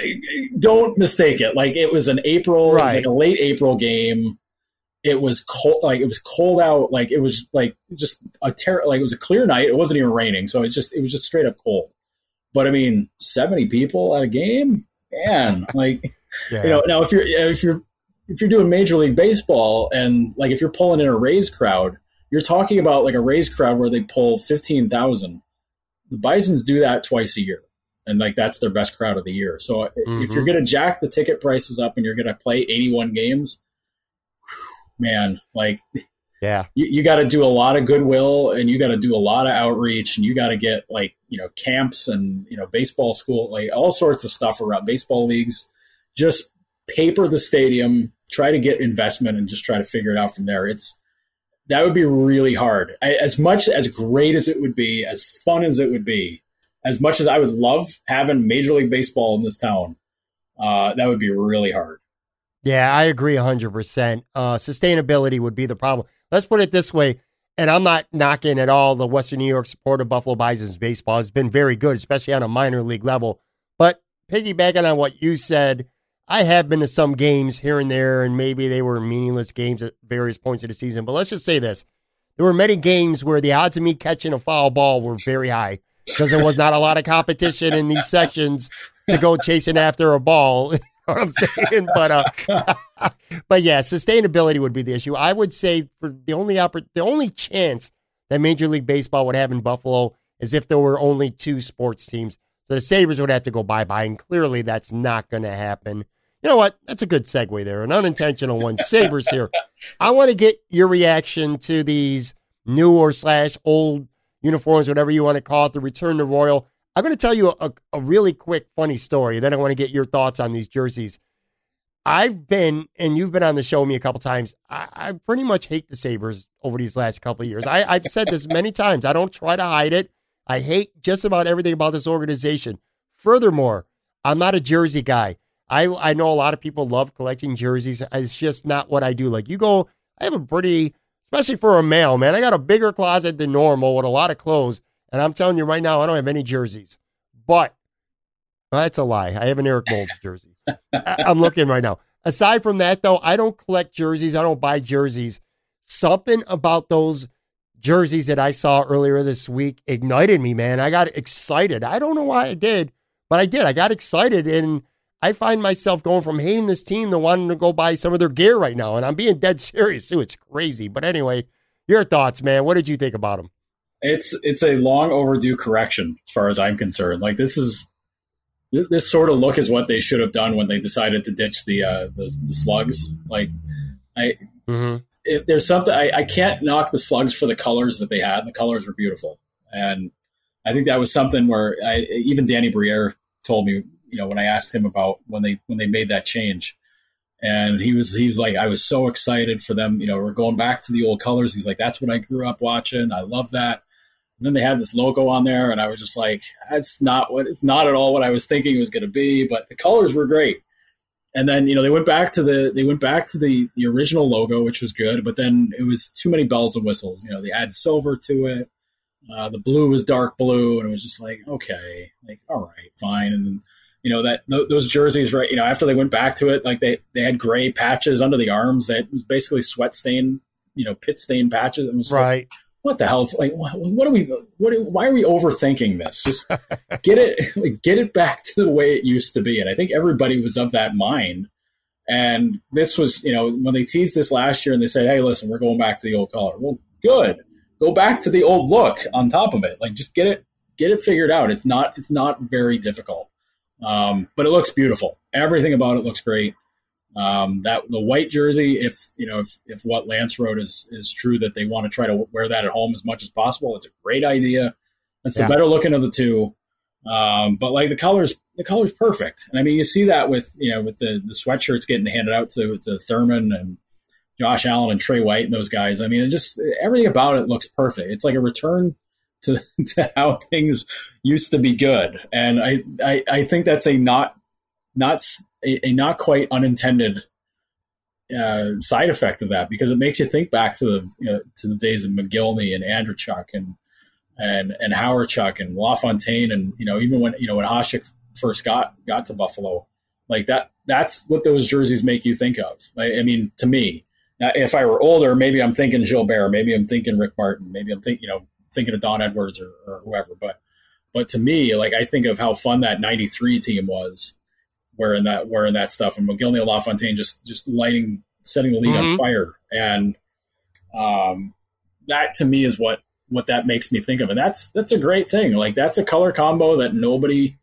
don't mistake it. Like it was an April, right. it was like a late April game. It was cold, like it was cold out. Like it was like just a terror. like it was a clear night. It wasn't even raining, so it's just it was just straight up cold. But I mean, seventy people at a game, man. Like yeah. you know, now if you're if you're if you're doing Major League Baseball and like if you're pulling in a Rays crowd, you're talking about like a Rays crowd where they pull fifteen thousand. The Bison's do that twice a year and like that's their best crowd of the year. So mm-hmm. if you're mm-hmm. going to jack the ticket prices up and you're going to play 81 games, man, like yeah, you, you got to do a lot of goodwill and you got to do a lot of outreach and you got to get like you know camps and you know baseball school like all sorts of stuff around baseball leagues. Just paper the stadium, try to get investment, and just try to figure it out from there. It's that would be really hard. I, as much as great as it would be, as fun as it would be, as much as I would love having Major League Baseball in this town, uh, that would be really hard. Yeah, I agree 100%. Uh, sustainability would be the problem. Let's put it this way, and I'm not knocking at all the Western New York support of Buffalo Bison's baseball. It's been very good, especially on a minor league level. But piggybacking on what you said, I have been to some games here and there, and maybe they were meaningless games at various points of the season. But let's just say this there were many games where the odds of me catching a foul ball were very high because there was not a lot of competition in these sections to go chasing after a ball. you know I'm saying? But uh, but yeah, sustainability would be the issue. I would say for the only oppor- the only chance that Major League Baseball would have in Buffalo is if there were only two sports teams. So the Sabres would have to go bye bye, and clearly that's not going to happen. You know what? That's a good segue there, an unintentional one. Sabres here. I want to get your reaction to these new or slash old uniforms, whatever you want to call it, the return to Royal. I'm going to tell you a, a really quick, funny story. Then I want to get your thoughts on these jerseys. I've been, and you've been on the show with me a couple times. I, I pretty much hate the Sabres over these last couple of years. I, I've said this many times. I don't try to hide it. I hate just about everything about this organization. Furthermore, I'm not a jersey guy. I I know a lot of people love collecting jerseys. It's just not what I do. Like you go, I have a pretty especially for a male, man. I got a bigger closet than normal with a lot of clothes. And I'm telling you right now, I don't have any jerseys. But well, that's a lie. I have an Eric Moulds jersey. I, I'm looking right now. Aside from that, though, I don't collect jerseys. I don't buy jerseys. Something about those jerseys that I saw earlier this week ignited me, man. I got excited. I don't know why I did, but I did. I got excited and I find myself going from hating this team to wanting to go buy some of their gear right now. And I'm being dead serious too. It's crazy. But anyway, your thoughts, man. What did you think about them? It's it's a long overdue correction as far as I'm concerned. Like this is this sort of look is what they should have done when they decided to ditch the uh, the, the slugs. Like I, mm-hmm. if there's something I, I can't knock the slugs for the colors that they had. The colors were beautiful, and I think that was something where I, even Danny Briere told me you know when I asked him about when they when they made that change, and he was he was like I was so excited for them. You know, we're going back to the old colors. He's like, that's what I grew up watching. I love that. And then they had this logo on there, and I was just like, that's not what it's not at all what I was thinking it was going to be. But the colors were great. And then you know they went back to the they went back to the the original logo, which was good. But then it was too many bells and whistles. You know, they add silver to it. Uh, the blue was dark blue, and it was just like, okay, like all right, fine. And you know that th- those jerseys, right? You know, after they went back to it, like they they had gray patches under the arms that was basically sweat stain, you know, pit stain patches. It was right. Like, what the hell's like? What, what are we? What? Why are we overthinking this? Just get it, like, get it back to the way it used to be. And I think everybody was of that mind. And this was, you know, when they teased this last year and they said, "Hey, listen, we're going back to the old color." Well, good. Go back to the old look. On top of it, like just get it, get it figured out. It's not, it's not very difficult. Um, but it looks beautiful. Everything about it looks great. Um, that the white jersey, if you know, if, if what Lance wrote is is true, that they want to try to wear that at home as much as possible, it's a great idea. It's yeah. the better looking of the two. Um, but like the colors, the color's perfect, and I mean you see that with you know with the the sweatshirts getting handed out to to Thurman and Josh Allen and Tre White and those guys. I mean, it just everything about it looks perfect. It's like a return to, to how things used to be good. And I, I, I think that's a not, not a, a not quite unintended uh, side effect of that because it makes you think back to the you know, to the days of Mogilny and Andreychuk and and and Hawerchuk and LaFontaine and you know even when you know when Hasek first got got to Buffalo like that that's what those jerseys make you think of. I, I mean to me now, if I were older maybe I'm thinking Gilbert maybe I'm thinking Rick Martin maybe I'm thinking you know thinking of Don Edwards or, or whoever. But but to me, like I think of how fun that '93 team was, wearing that wearing that stuff, and Mogilny and LaFontaine just just lighting, setting the league mm-hmm. on fire, and um, that to me is what what that makes me think of, and that's that's a great thing. Like that's a color combo that nobody.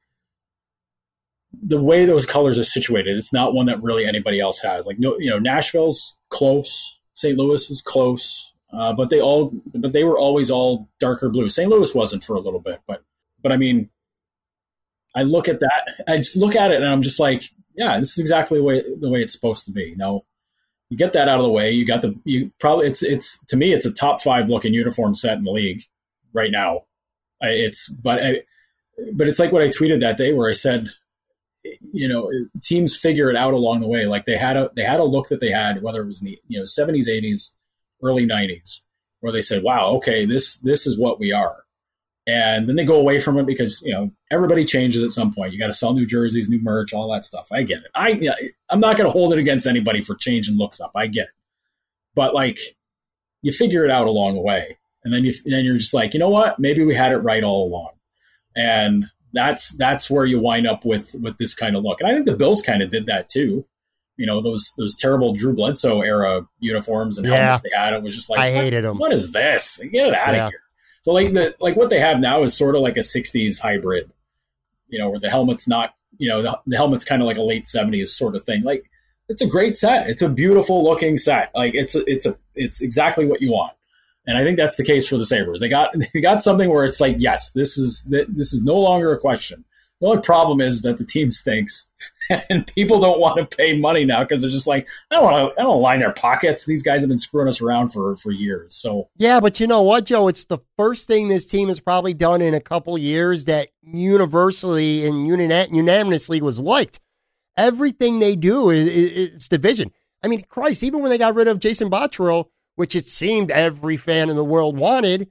The way those colors are situated, it's not one that really anybody else has. Like no, you know, Nashville's close, St. Louis is close, uh, but they all, but they were always all darker blue. St. Louis wasn't for a little bit, but, but I mean, I look at that, I just look at it and I'm just like, yeah, this is exactly the way, the way it's supposed to be. Now, you get that out of the way. You got the, you probably, it's, it's, to me, it's a top five looking uniform set in the league right now. I, it's, but I, but it's like what I tweeted that day where I said, you know, teams figure it out along the way. Like they had a, they had a look that they had, whether it was in the, you know, seventies, eighties, early 90s where they said, wow, okay, this, this is what we are. And then they go away from it because, you know, everybody changes at some point. You got to sell new jerseys, new merch, all that stuff. I get it. I, I'm not going to hold it against anybody for changing looks up. I get it. But like, you figure it out along the way. And then you, then you're just like, you know what? Maybe we had it right all along. And that's, that's where you wind up with, with this kind of look. And I think the Bills kind of did that too you know those those terrible Drew Bledsoe era uniforms and yeah. helmets they had. It was just like I hated them. What is this? Get it out yeah. of here. So like the like what they have now is sort of like a '60s hybrid, you know, where the helmet's not you know the, the helmet's kind of like a late '70s sort of thing. Like it's a great set. It's a beautiful looking set. Like it's a, it's a it's exactly what you want. And I think that's the case for the Sabres. They got they got something where it's like, yes, this is this is no longer a question. The only problem is that the team stinks, and people don't want to pay money now because they're just like, I don't want to. I don't line their pockets. These guys have been screwing us around for for years. So yeah, but you know what, Joe? It's the first thing this team has probably done in a couple years that universally and unanimously was liked. Everything they do is, is division. I mean, Christ, even when they got rid of Jason Botterill, which it seemed every fan in the world wanted,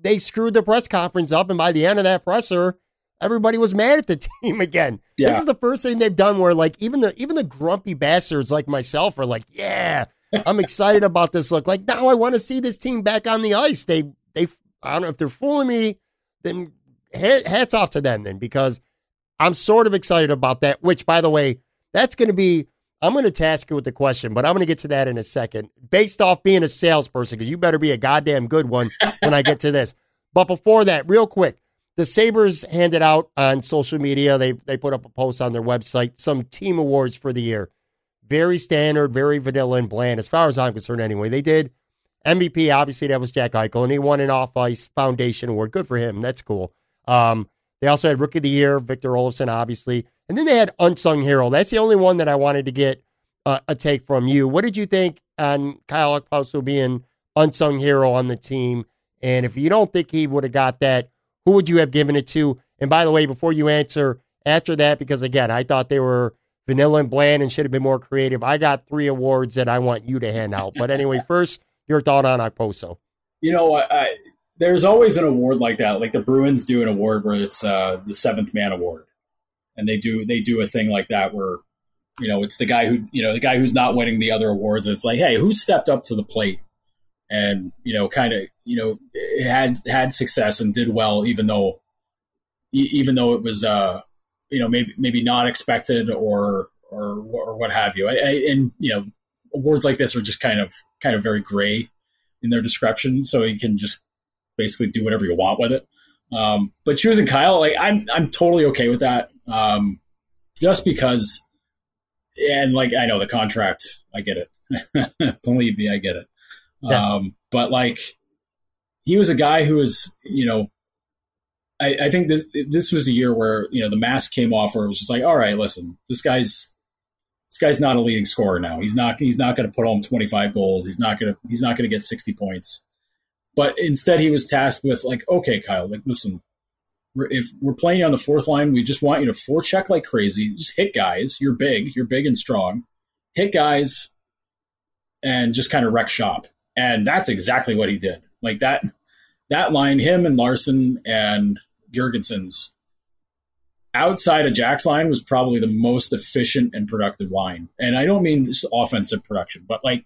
they screwed the press conference up, and by the end of that presser everybody was mad at the team again. Yeah. This is the first thing they've done where like even the even the grumpy bastards like myself are like, yeah, I'm excited about this look. Like now I want to see this team back on the ice. They they I don't know if they're fooling me, then hats off to them then because I'm sort of excited about that. Which by the way, that's going to be. I'm going to task you with the question, but I'm going to get to that in a second. Based off being a salesperson, because you better be a goddamn good one when I get to this. But before that, real quick, the Sabres handed out on social media, they, they put up a post on their website, some team awards for the year. Very standard, very vanilla and bland, as far as I'm concerned, anyway. They did MVP, obviously, that was Jack Eichel, and he won an off ice foundation award. Good for him. That's cool. Um, they also had Rookie of the Year, Victor Olofsson, obviously. And then they had Unsung Hero. That's the only one that I wanted to get uh, a take from you. What did you think on Kyle Okposo being Unsung Hero on the team? And if you don't think he would have got that, who would you have given it to? And by the way, before you answer after that, because again, I thought they were vanilla and bland and should have been more creative. I got three awards that I want you to hand out. But anyway, first, your thought on Okposo. You know, I, I, there's always an award like that. Like the Bruins do an award where it's uh, the seventh man award. and they do they do a thing like that where you know it's the guy who you know the guy who's not winning the other awards. It's like, hey, who stepped up to the plate and you know kind of you know had had success and did well, even though even though it was uh you know maybe maybe not expected or or or what have you. I, I, and you know awards like this are just kind of kind of very gray in their description, so you can just basically do whatever you want with it. Um, but choosing Kyle, like I'm, I'm totally okay with that. Um, just because, and like I know the contract, I get it. Believe me, I get it. Yeah. Um, but like he was a guy who was, you know, I, I, think this this was a year where you know the mask came off, where it was just like, all right, listen, this guy's this guy's not a leading scorer now. He's not he's not going to put home 25 goals. He's not going to he's not going to get 60 points. But instead, he was tasked with like, okay, Kyle, like, listen, if we're playing on the fourth line, we just want you to forecheck like crazy. Just hit guys. You're big. You're big and strong. Hit guys, and just kind of wreck shop. And that's exactly what he did. Like that, that line, him and Larsson and Girgensons outside of Jack's line was probably the most efficient and productive line. And I don't mean just offensive production, but like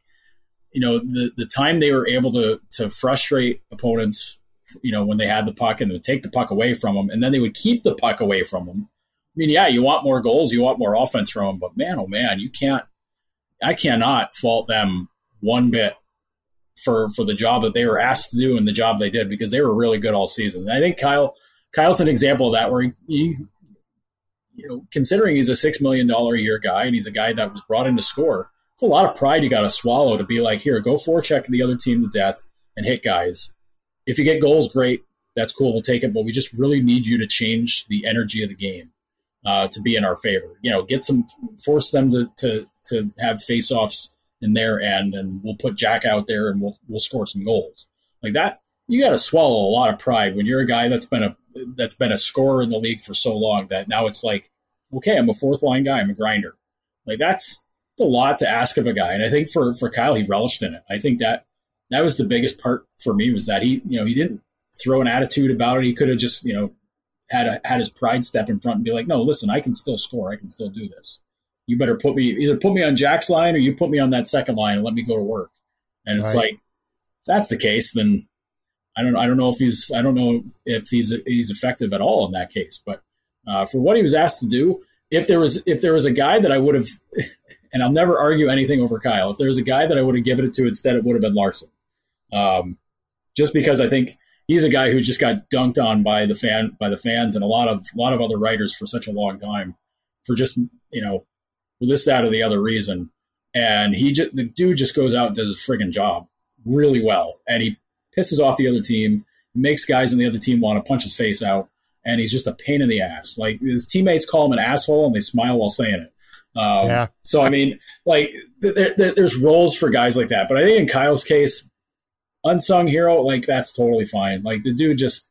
you know the the time they were able to to frustrate opponents you know when they had the puck and would take the puck away from them and then they would keep the puck away from them i mean yeah you want more goals you want more offense from them but man oh man you can't i cannot fault them one bit for for the job that they were asked to do and the job they did because they were really good all season and i think kyle kyle's an example of that where he, he you know considering he's a six million dollar a year guy and he's a guy that was brought in to score it's a lot of pride you got to swallow to be like, here, go forecheck the other team to death and hit guys. If you get goals, great. That's cool. We'll take it. But we just really need you to change the energy of the game uh, to be in our favor. You know, get some, force them to to to have face-offs in their end, and we'll put Jack out there and we'll we'll score some goals like that. You got to swallow a lot of pride when you're a guy that's been a that's been a scorer in the league for so long that now it's like, okay, I'm a fourth line guy. I'm a grinder. Like that's a lot to ask of a guy. And I think for, for Kyle, he relished in it. I think that that was the biggest part for me was that he, you know, he didn't throw an attitude about it. He could have just, you know, had a, had his pride step in front and be like, no, listen, I can still score. I can still do this. You better put me either put me on Jack's line or you put me on that second line and let me go to work. And it's right. like, if that's the case, then I don't I don't know if he's I don't know if he's he's effective at all in that case. But uh, for what he was asked to do, if there was if there was a guy that I would have and I'll never argue anything over Kyle. If there's a guy that I would have given it to instead, it would have been Larsson. Um, just because I think he's a guy who just got dunked on by the fan by the fans and a lot of a lot of other writers for such a long time for just you know for this that or the other reason. And he just the dude just goes out and does his friggin' job really well, and he pisses off the other team, makes guys in the other team want to punch his face out, and he's just a pain in the ass. Like his teammates call him an asshole, and they smile while saying it. Um, yeah. So I mean, like, there, there, there's roles for guys like that, but I think in Kyle's case, unsung hero, like that's totally fine. Like the dude just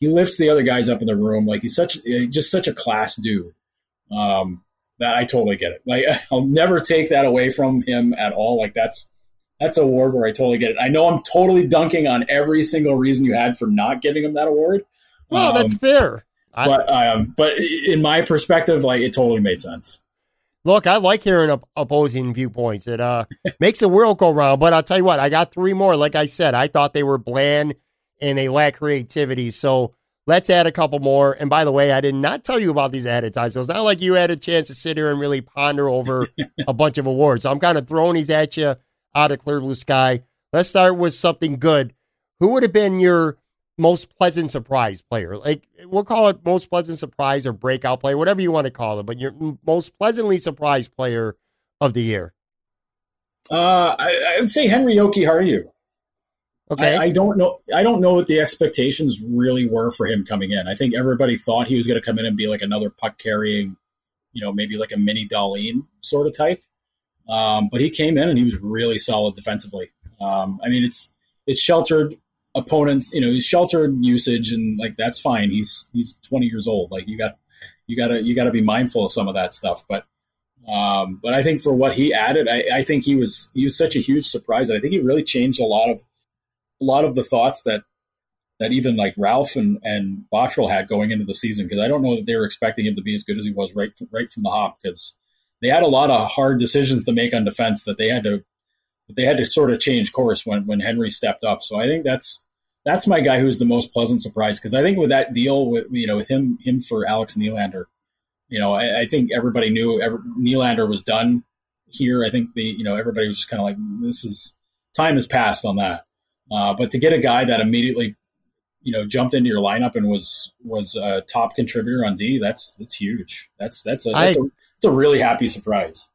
he lifts the other guys up in the room. Like he's such just such a class dude. Um, that I totally get it. Like I'll never take that away from him at all. Like that's that's a award where I totally get it. I know I'm totally dunking on every single reason you had for not giving him that award. Well, um, that's fair. But um, but in my perspective, like it totally made sense. Look, I like hearing op- opposing viewpoints. It uh, makes the world go round. But I'll tell you what, I got three more. Like I said, I thought they were bland and they lack creativity. So let's add a couple more. And by the way, I did not tell you about these ahead of time. So it's not like you had a chance to sit here and really ponder over a bunch of awards. So I'm kind of throwing these at you out of clear blue sky. Let's start with something good. Who would have been your most pleasant surprise player. Like we'll call it most pleasant surprise or breakout player, whatever you want to call it, but your most pleasantly surprised player of the year. Uh, I, I would say Henri Jokiharju. Okay. I, I, don't know. I don't know what the expectations really were for him coming in. I think everybody thought he was going to come in and be like another puck carrying, you know, maybe like a mini Dahlin sort of type. Um, but he came in and he was really solid defensively. Um, I mean, it's it's sheltered opponents, you know, he's sheltered usage and like that's fine. He's he's 20 years old. Like you got you got to you got to be mindful of some of that stuff. But um, but I think for what he added, I, I think he was he was such a huge surprise. I think he really changed a lot of a lot of the thoughts that that even like Ralph and and Botterill had going into the season because I don't know that they were expecting him to be as good as he was right right from the hop because they had a lot of hard decisions to make on defense that they had to they had to sort of change course when when Henri stepped up. So I think that's that's my guy who's the most pleasant surprise because I think with that deal with you know with him him for Alex Nylander, you know I, I think everybody knew every, Nylander was done here. I think the you know everybody was just kind of like this is time has passed on that. Uh, but to get a guy that immediately you know jumped into your lineup and was was a top contributor on D, that's that's huge. That's that's a that's, I, a, it's a really happy surprise.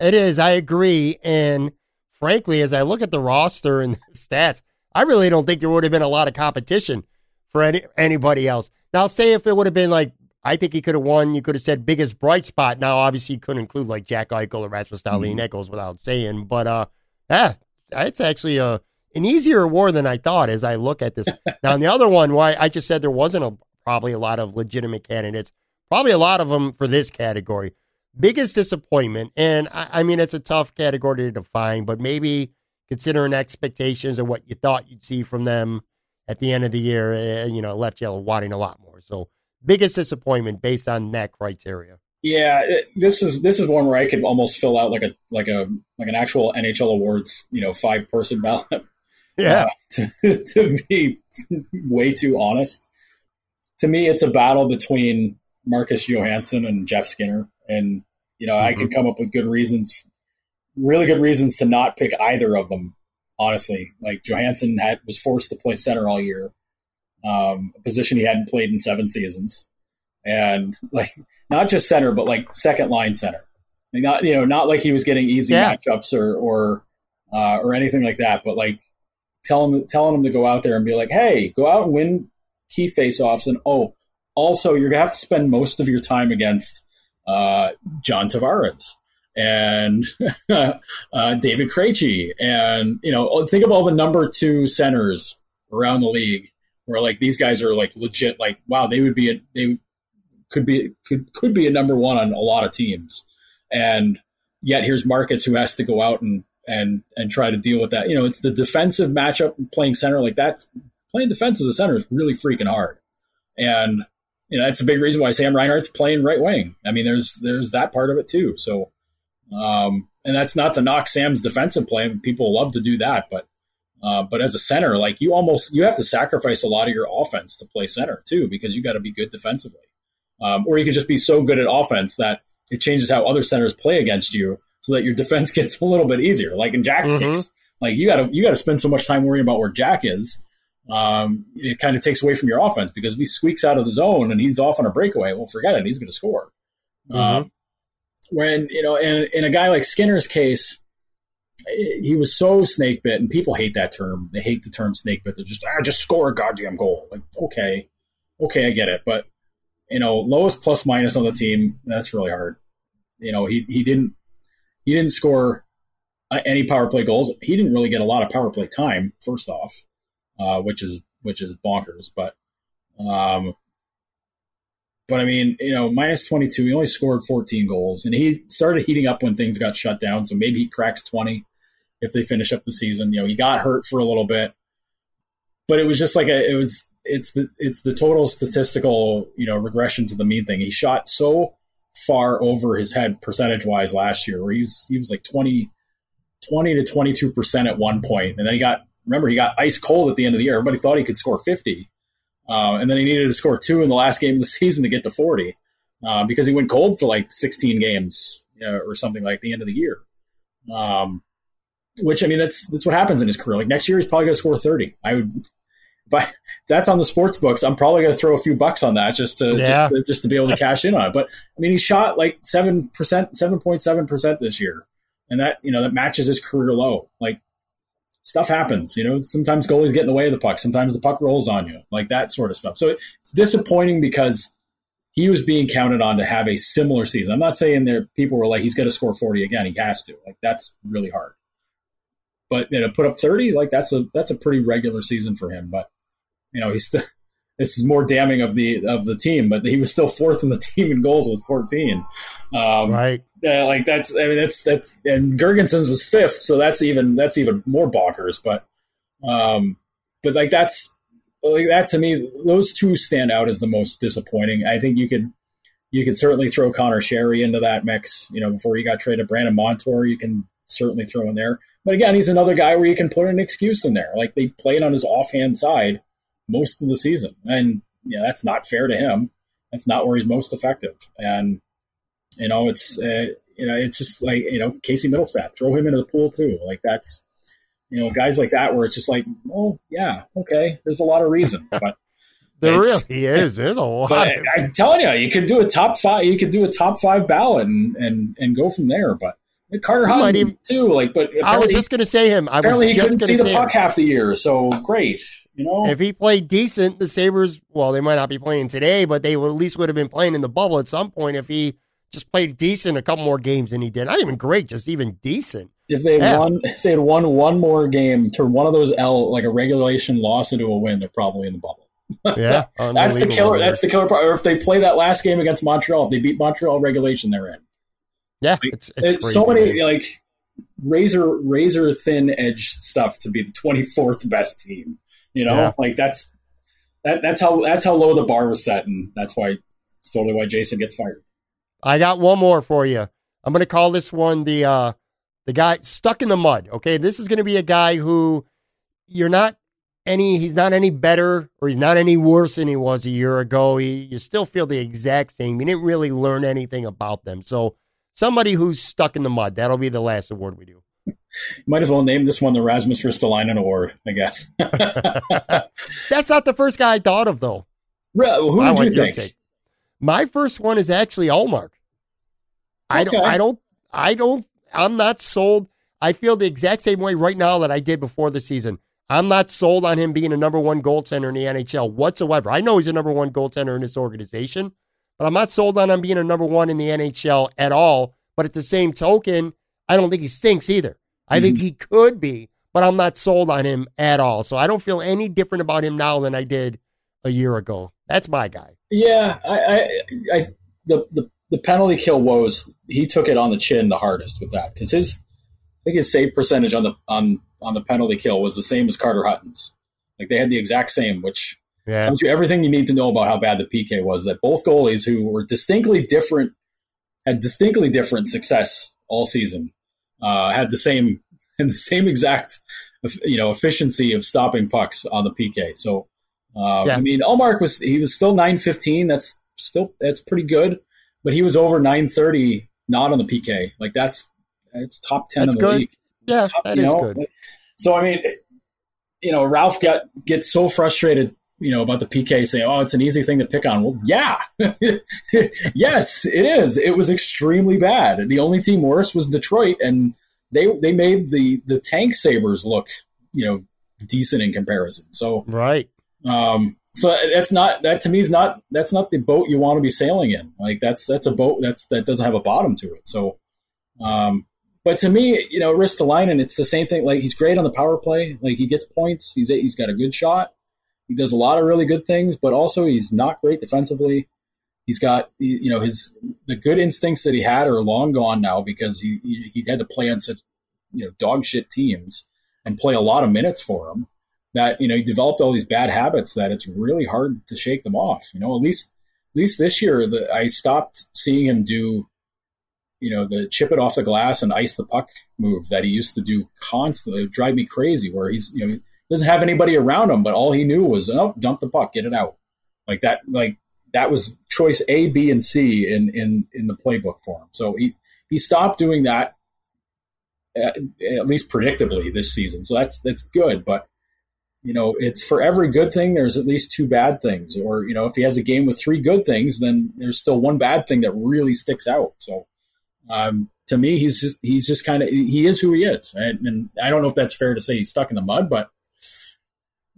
It is. I agree. And frankly, as I look at the roster and the stats, I really don't think there would have been a lot of competition for any anybody else. Now, say if it would have been like, I think he could have won. You could have said biggest bright spot. Now, obviously, you couldn't include like Jack Eichel or Rasmus Dahlin mm-hmm. Nichols without saying, but uh, yeah, it's actually a an easier war than I thought as I look at this. now, on the other one, why I just said there wasn't a, probably a lot of legitimate candidates, probably a lot of them for this category. Biggest disappointment, and I, I mean, it's a tough category to define, but maybe considering expectations and what you thought you'd see from them at the end of the year, uh, you know, left you wanting a lot more. So, biggest disappointment based on that criteria. Yeah, it, this is this is one where I could almost fill out like a like a like an actual NHL awards, you know, five person ballot. Yeah. Uh, to, to be way too honest, to me, it's a battle between Marcus Johansson and Jeff Skinner. And, you know, mm-hmm. I can come up with good reasons, really good reasons to not pick either of them, honestly. Like Johansson had, was forced to play center all year, um, a position he hadn't played in seven seasons. And, like, not just center, but like second line center. Not, you know, not like he was getting easy yeah. matchups or, or, uh, or anything like that, but like telling them, telling them to go out there and be like, hey, go out and win key faceoffs. And oh, also, you're to have to spend most of your time against uh, John Tavares and uh, David Krejci. And, you know, think of all the number two centers around the league where like these guys are like legit, like, wow, they would be, a, they could be, could, could be a number one on a lot of teams. And yet here's Marcus who has to go out and and and try to deal with that. You know, it's the defensive matchup playing center like that's playing defense as a center is really freaking hard, and you know that's a big reason why Sam Reinhart's playing right wing. I mean, there's there's that part of it too. So, um, and that's not to knock Sam's defensive play. People love to do that, but uh, but as a center, like you almost you have to sacrifice a lot of your offense to play center too, because you got to be good defensively, um, or you can just be so good at offense that it changes how other centers play against you so that your defense gets a little bit easier. Like in Jack's mm-hmm. case, like you gotta you gotta spend so much time worrying about where Jack is. Um, it kind of takes away from your offense because if he squeaks out of the zone and he's off on a breakaway, well, forget it. He's going to score. Mm-hmm. Um, when you know, in, in a guy like Skinner's case, he was so snake bit, and people hate that term. They hate the term snake bit. They're just ah, just score a goddamn goal. Like, okay, okay, I get it, but you know, lowest plus minus on the team, that's really hard. You know, he he didn't he didn't score uh, any power play goals. He didn't really get a lot of power play time. First off, uh, which is which is bonkers. But um, but I mean, you know, minus twenty two. He only scored fourteen goals, and he started heating up when things got shut down. So maybe he cracks twenty if they finish up the season. You know, he got hurt for a little bit, but it was just like a it was it's the it's the total statistical you know regression to the mean thing. He shot so far over his head percentage wise last year, where he was he was like 20, 20 to twenty two percent at one point, and then he got remember he got ice cold at the end of the year. Everybody thought he could score fifty, uh, and then he needed to score two in the last game of the season to get to forty uh, because he went cold for like sixteen games you know, or something like the end of the year. Um, which I mean that's that's what happens in his career. Like next year he's probably going to score thirty. I would but that's on the sports books. I'm probably going to throw a few bucks on that just to, yeah. just to just to be able to cash in on it. But I mean, he shot like seven percent, seven point seven percent this year, and that you know that matches his career low. Like stuff happens, you know. Sometimes goalies get in the way of the puck. Sometimes the puck rolls on you, like that sort of stuff. So it's disappointing because he was being counted on to have a similar season. I'm not saying there people were like he's going to score 40 again. He has to. Like that's really hard. But you know, put up 30, like that's a that's a pretty regular season for him. But you know, he's still this is more damning of the of the team, but he was still fourth in the team in goals with 14. Um, right. Yeah, like that's I mean that's that's and Girgensons was fifth, so that's even that's even more bonkers. But um, but like that's like that to me, those two stand out as the most disappointing. I think you could you could certainly throw Conor Sheary into that mix. You know, before he got traded, Brandon Montour, you can certainly throw in there. But again, he's another guy where you can put an excuse in there. Like they played on his offhand side most of the season, and yeah, that's not fair to him. That's not where he's most effective. And you know, it's uh, you know, it's just like you know, Casey Mittelstadt, throw him into the pool too. Like that's you know, guys like that where it's just like, oh yeah, okay, there's a lot of reason, but. There really is. There's a lot. But I'm telling you, you could do a top five. You could do a top five ballot and and, and go from there. But Carter Hutton even, too. Like, but I was just going to say him. I apparently, he couldn't see the puck him. half the year. So great. You know, if he played decent, the Sabres. Well, they might not be playing today, but they would, at least would have been playing in the bubble at some point if he just played decent a couple more games than he did. Not even great, just even decent. If they yeah. won, if they had won one more game, turn one of those L like a regulation loss into a win, they're probably in the bubble. Yeah, that's the killer. That's the killer part. Or if they play that last game against Montreal, if they beat Montreal regulation, they're in. Yeah, like, it's, it's, it's so many man. like razor razor thin edge stuff to be the twenty fourth best team. You know, yeah. like that's that, that's how that's how low the bar was set, and that's why it's totally why Jason gets fired. I got one more for you. I'm going to call this one the uh, the guy stuck in the mud. Okay, this is going to be a guy who you're not any he's not any better or he's not any worse than he was a year ago. He you still feel the exact same. You didn't really learn anything about them. So somebody who's stuck in the mud. That'll be the last award we do. Might as well name this one the Rasmus Ristolainen Award, I guess. That's not the first guy I thought of though. Who did you think? Take. My first one is actually Ullmark. Okay. I don't I don't I don't I'm not sold. I feel the exact same way right now that I did before the season. I'm not sold on him being a number one goaltender in the NHL whatsoever. I know he's a number one goaltender in this organization, but I'm not sold on him being a number one in the NHL at all. But at the same token, I don't think he stinks either. I mm-hmm. think he could be, but I'm not sold on him at all. So I don't feel any different about him now than I did a year ago. That's my guy. Yeah, I, I, I the, the the penalty kill woes. He took it on the chin the hardest with that because his I think his save percentage on the on on the penalty kill was the same as Carter Hutton's. Like they had the exact same, which yeah. tells you everything you need to know about how bad the PK was. That both goalies who were distinctly different had distinctly different success all season uh, had the same and the same exact you know efficiency of stopping pucks on the PK. So uh, yeah. I mean, Ullmark was he was still nine fifteen. That's still that's pretty good, but he was over nine thirty not on the PK. Like that's it's top ten that's in the good. league. Yeah, top, that is know? good. So I mean, you know, Ralph got gets so frustrated, you know, about the PK saying, "Oh, it's an easy thing to pick on." Well, yeah, yes, it is. It was extremely bad. The only team worse was Detroit, and they they made the the Tank Sabres look, you know, decent in comparison. So right. Um, so that's not that to me is not that's not the boat you want to be sailing in. Like that's that's a boat that's that doesn't have a bottom to it. So um, but to me, you know, Ristolainen, it's the same thing. Like he's great on the power play. Like he gets points. He's he's got a good shot. He does a lot of really good things, but also he's not great defensively. He's got you know his the good instincts that he had are long gone now because he he had to play on such you know dog shit teams and play a lot of minutes for him That you know he developed all these bad habits that it's really hard to shake them off. You know, at least at least this year, the, I stopped seeing him do you know, the chip it off the glass and ice the puck move that he used to do constantly. Drive me crazy where he's, you know, doesn't have anybody around him, but all he knew was, oh, dump the puck, get it out. Like that, like that was choice A, B, and C in, in, in the playbook for him. So he, he stopped doing that at, at least predictably this season. So that's, that's good. But, you know, it's for every good thing, there's at least two bad things. Or, you know, if he has a game with three good things, then there's still one bad thing that really sticks out. So, um, to me, he's just he's just kind of he is who he is, and, and, I don't know if that's fair to say he's stuck in the mud, but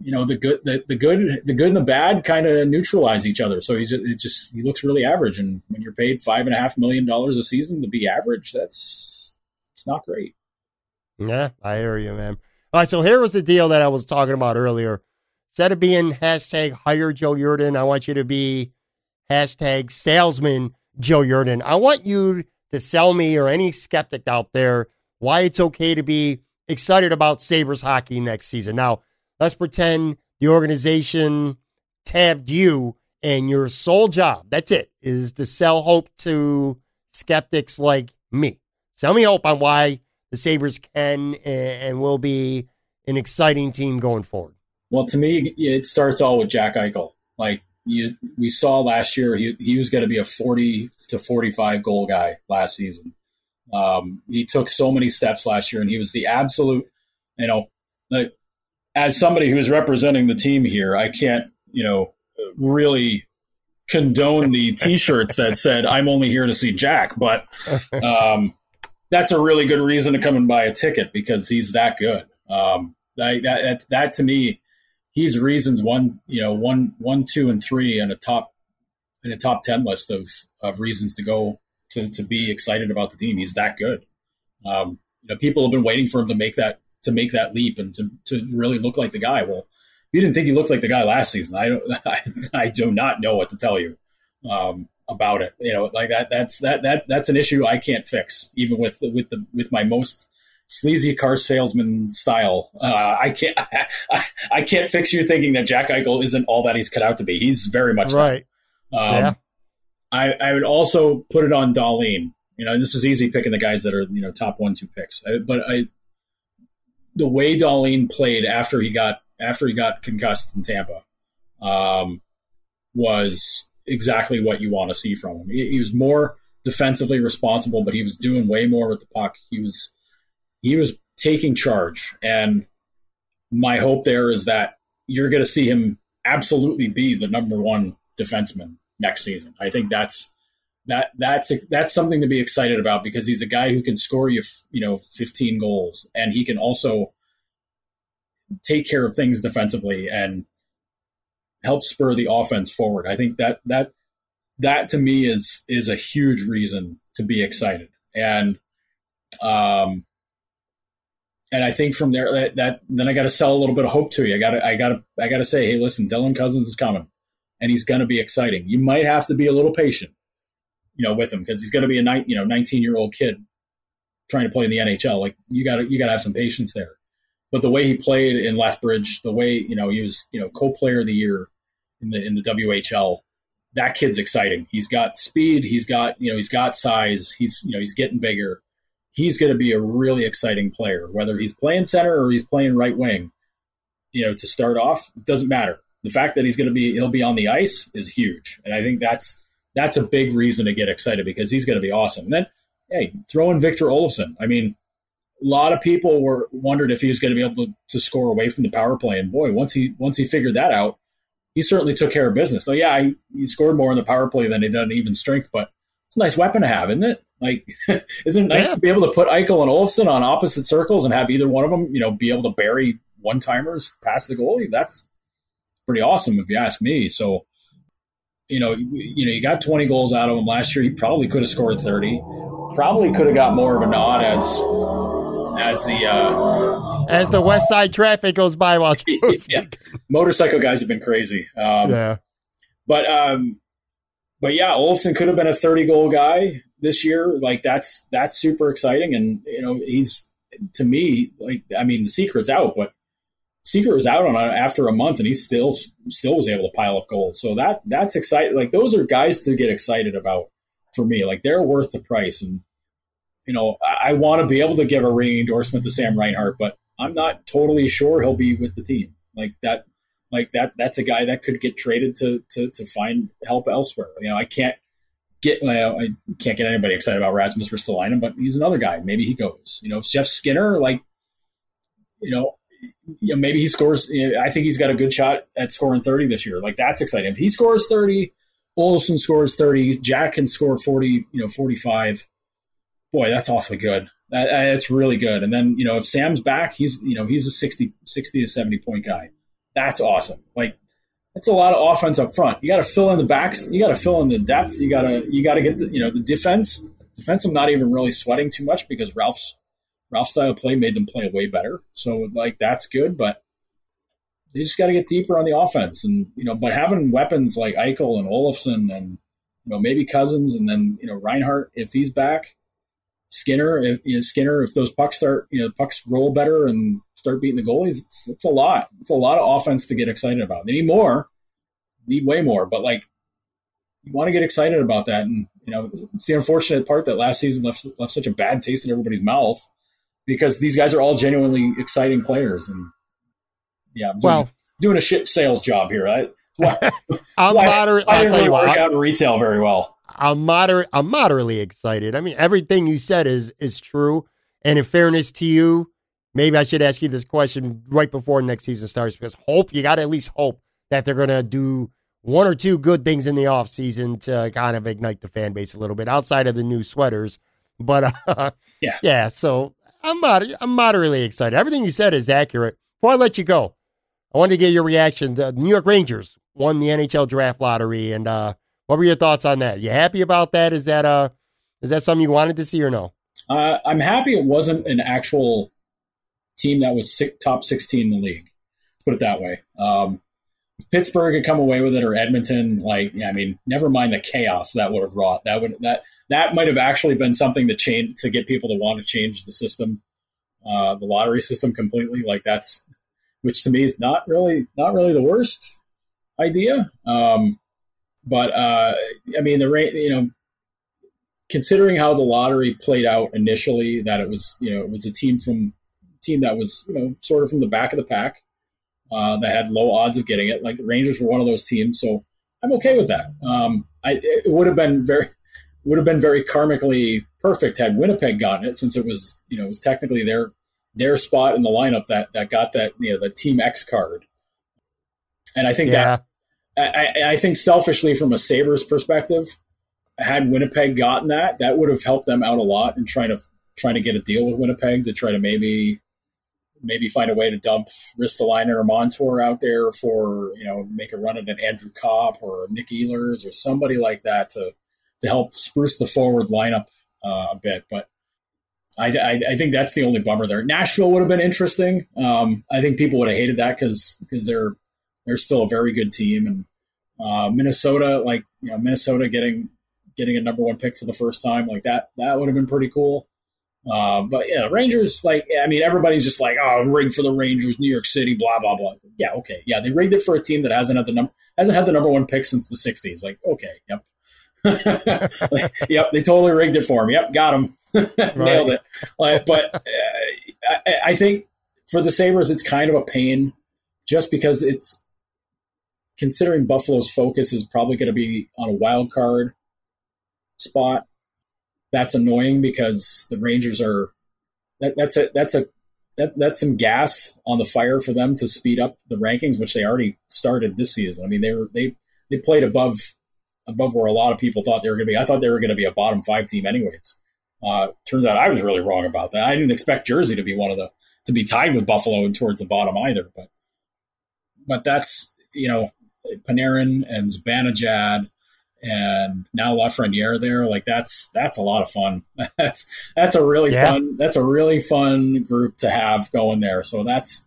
you know the good the, the good the good and the bad kind of neutralize each other. So he's it just he looks really average, and when you're paid five and a half million dollars a season to be average, that's it's not great. Yeah, I hear you, man. All right, so here was the deal that I was talking about earlier. Instead of being hashtag hire Joe Yerdon, I want you to be hashtag salesman Joe Yerdon. I want you to sell me or any skeptic out there why it's okay to be excited about Sabres hockey next season. Now, let's pretend the organization tabbed you and your sole job, that's it, is to sell hope to skeptics like me. Sell me hope on why the Sabres can and will be an exciting team going forward. Well, to me, it starts all with Jack Eichel. Like you, we saw last year, he, he was going to be a 40 to 45 goal guy last season. Um, he took so many steps last year, and he was the absolute, you know, like, as somebody who is representing the team here, I can't, you know, really condone the T-shirts that said "I'm only here to see Jack," but um, that's a really good reason to come and buy a ticket because he's that good. Um, that, that, that to me, he's reasons one, you know, one, one, two, and three in a top in a top ten list of of reasons to go to to be excited about the team. He's that good. Um, you know, people have been waiting for him to make that to make that leap and to to really look like the guy. Well, you didn't think he looked like the guy last season, I don't, I, I do not know what to tell you um, about it. You know, like that. That's that that that's an issue I can't fix, even with with the with my most sleazy car salesman style. Uh, I can't I, I, can't fix you thinking that Jack Eichel isn't all that he's cut out to be. He's very much right. Um, yeah. I I would also put it on Dahlin. You know, this is easy picking the guys that are you know top one two picks, I, but I the way Dahlin played after he got after he got concussed in Tampa um, was exactly what you want to see from him. He, he, was more defensively responsible, but he was doing way more with the puck. He was he was taking charge, and my hope there is that you're going to see him absolutely be the number one defenseman next season. I think that's that that's that's something to be excited about because he's a guy who can score you you know 15 goals and he can also take care of things defensively and help spur the offense forward. I think that that that to me is is a huge reason to be excited. And um and I think from there that, that then I got to sell a little bit of hope to you. I got to I got I got to say, hey, listen, Dylan Cozens is coming, and he's going to be exciting. You might have to be a little patient, you know, with him because he's going to be a night, you know, nineteen year old kid trying to play in the NHL. Like you got to you got to have some patience there. But the way he played in Lethbridge, the way you know he was, you know, co-player of the year in the in the WHL. That kid's exciting. He's got speed. He's got you know he's got size. He's you know he's getting bigger. He's going to be a really exciting player, whether he's playing center or he's playing right wing. You know, to start off, doesn't matter. The fact that he's going to be he'll be on the ice is huge, and I think that's that's a big reason to get excited because he's going to be awesome. And then, hey, throw in Victor Olofsson. I mean, a lot of people were wondered if he was going to be able to, to score away from the power play. And boy, once he once he figured that out, he certainly took care of business. So yeah, he, he scored more in the power play than he did in even strength, but it's a nice weapon to have, isn't it? Like, isn't it nice yeah. to be able to put Eichel and Olofsson on opposite circles and have either one of them, you know, be able to bury one timers past the goalie? That's pretty awesome if you ask me. So, you know, you know, you got 20 goals out of him last year. He probably could have scored 30. Probably could have got more of a nod as as the uh, as the West Side traffic goes by while yeah. motorcycle guys have been crazy. Um, yeah, but um, but yeah, Olson could have been a thirty goal guy this year. Like that's that's super exciting, and you know he's to me like I mean the secret's out, but secret was out on after a month, and he still still was able to pile up goals. So that that's exciting. Like those are guys to get excited about for me. Like they're worth the price, and you know, I want to be able to give a ringing endorsement to Sam Reinhart, but I'm not totally sure he'll be with the team. Like that, like that, that's a guy that could get traded to to to find help elsewhere. You know, I can't get well, I can't get anybody excited about Rasmus Ristolainen, but he's another guy. Maybe he goes. You know, Jeff Skinner, like, you know, you know, maybe he scores. You know, I think he's got a good shot at scoring 30 this year. Like that's exciting. If he scores 30, Olson scores 30, Jack can score 40, you know, 45 boy, that's awfully good. That, that's really good. And then, you know, if Sam's back, he's, you know, he's a 60, 60 to 70 point guy. That's awesome. Like, that's a lot of offense up front. You got to fill in the backs. You got to fill in the depth. You got to, you got to get the, you know, the defense. Defense, I'm not even really sweating too much because Ralph's, Ralph's style of play made them play way better. So, like, that's good. But they just got to get deeper on the offense. And, you know, but having weapons like Eichel and Olofsson and, you know, maybe Cozens and then, you know, Reinhart, if he's back, Skinner, if, you know, Skinner, if those pucks start, you know, pucks roll better and start beating the goalies, it's, it's a lot. It's a lot of offense to get excited about. They need more, need way more, but like you want to get excited about that. And you know, it's the unfortunate part that last season left left such a bad taste in everybody's mouth because these guys are all genuinely exciting players. And yeah, I'm doing, Well- doing a shit sales job here. I, why, I'm why- moderate. I I'll tell you what. work I- out in retail very well. I'm moderate. I'm moderately excited. I mean, everything you said is is true. And in fairness to you, maybe I should ask you this question right before next season starts because hope you got to at least hope that they're gonna do one or two good things in the off season to kind of ignite the fan base a little bit outside of the new sweaters. But uh, Yeah. yeah. So I'm moder- I'm moderately excited. Everything you said is accurate. Before I let you go, I wanted to get your reaction. The New York Rangers won the NHL draft lottery, and uh, what were your thoughts on that? You happy about that? Is that uh is that something you wanted to see or no? Uh, I'm happy it wasn't an actual team that was six, top 16 in the league. Let's put it that way. Um, Pittsburgh had come away with it or Edmonton, like yeah, I mean, never mind the chaos that would have wrought. That would that that might have actually been something to change to get people to want to change the system, uh, the lottery system completely. Like that's which to me is not really not really the worst idea. Um, but uh, I mean, the rate you know considering how the lottery played out initially, that it was you know it was a team from team that was you know sort of from the back of the pack uh, that had low odds of getting it. Like the Rangers were one of those teams, so I'm okay with that. Um, I, it would have been very would have been very karmically perfect had Winnipeg gotten it, since it was you know it was technically their their spot in the lineup that that got that you know the Team X card. And I think that I, I think selfishly from a Sabres perspective, had Winnipeg gotten that, that would have helped them out a lot in trying to trying to get a deal with Winnipeg to try to maybe maybe find a way to dump Ristolainen or Montour out there for you know make a run at an Andrew Copp or Nick Ehlers or somebody like that to to help spruce the forward lineup uh, a bit. But I, I, I think that's the only bummer there. Nashville would have been interesting. Um, I think people would have hated that because because they're they're still a very good team and uh, Minnesota like you know Minnesota getting getting a number one pick for the first time like that that would have been pretty cool. Uh, but yeah, Rangers like I mean everybody's just like oh rigged for the Rangers, New York City, blah blah blah. Yeah, okay, yeah, they rigged it for a team that hasn't had the number hasn't had the number one pick since the '60s. Like okay, yep, like, yep, they totally rigged it for him. Yep, got him, nailed it. Like, but uh, I, I think for the Sabres, it's kind of a pain just because it's considering Buffalo's focus is probably going to be on a wild card spot. That's annoying because the Rangers are that, that's a that's a that's that's some gas on the fire for them to speed up the rankings, which they already started this season. I mean, they were they they played above above where a lot of people thought they were going to be. I thought they were going to be a bottom five team, anyways. Uh, turns out I was really wrong about that. I didn't expect Jersey to be one of the to be tied with Buffalo and towards the bottom either. But but that's you know Panarin and Zibanejad and now Lafreniere there. Like that's that's a lot of fun. that's that's a really Yeah. fun that's a really fun group to have going there. So that's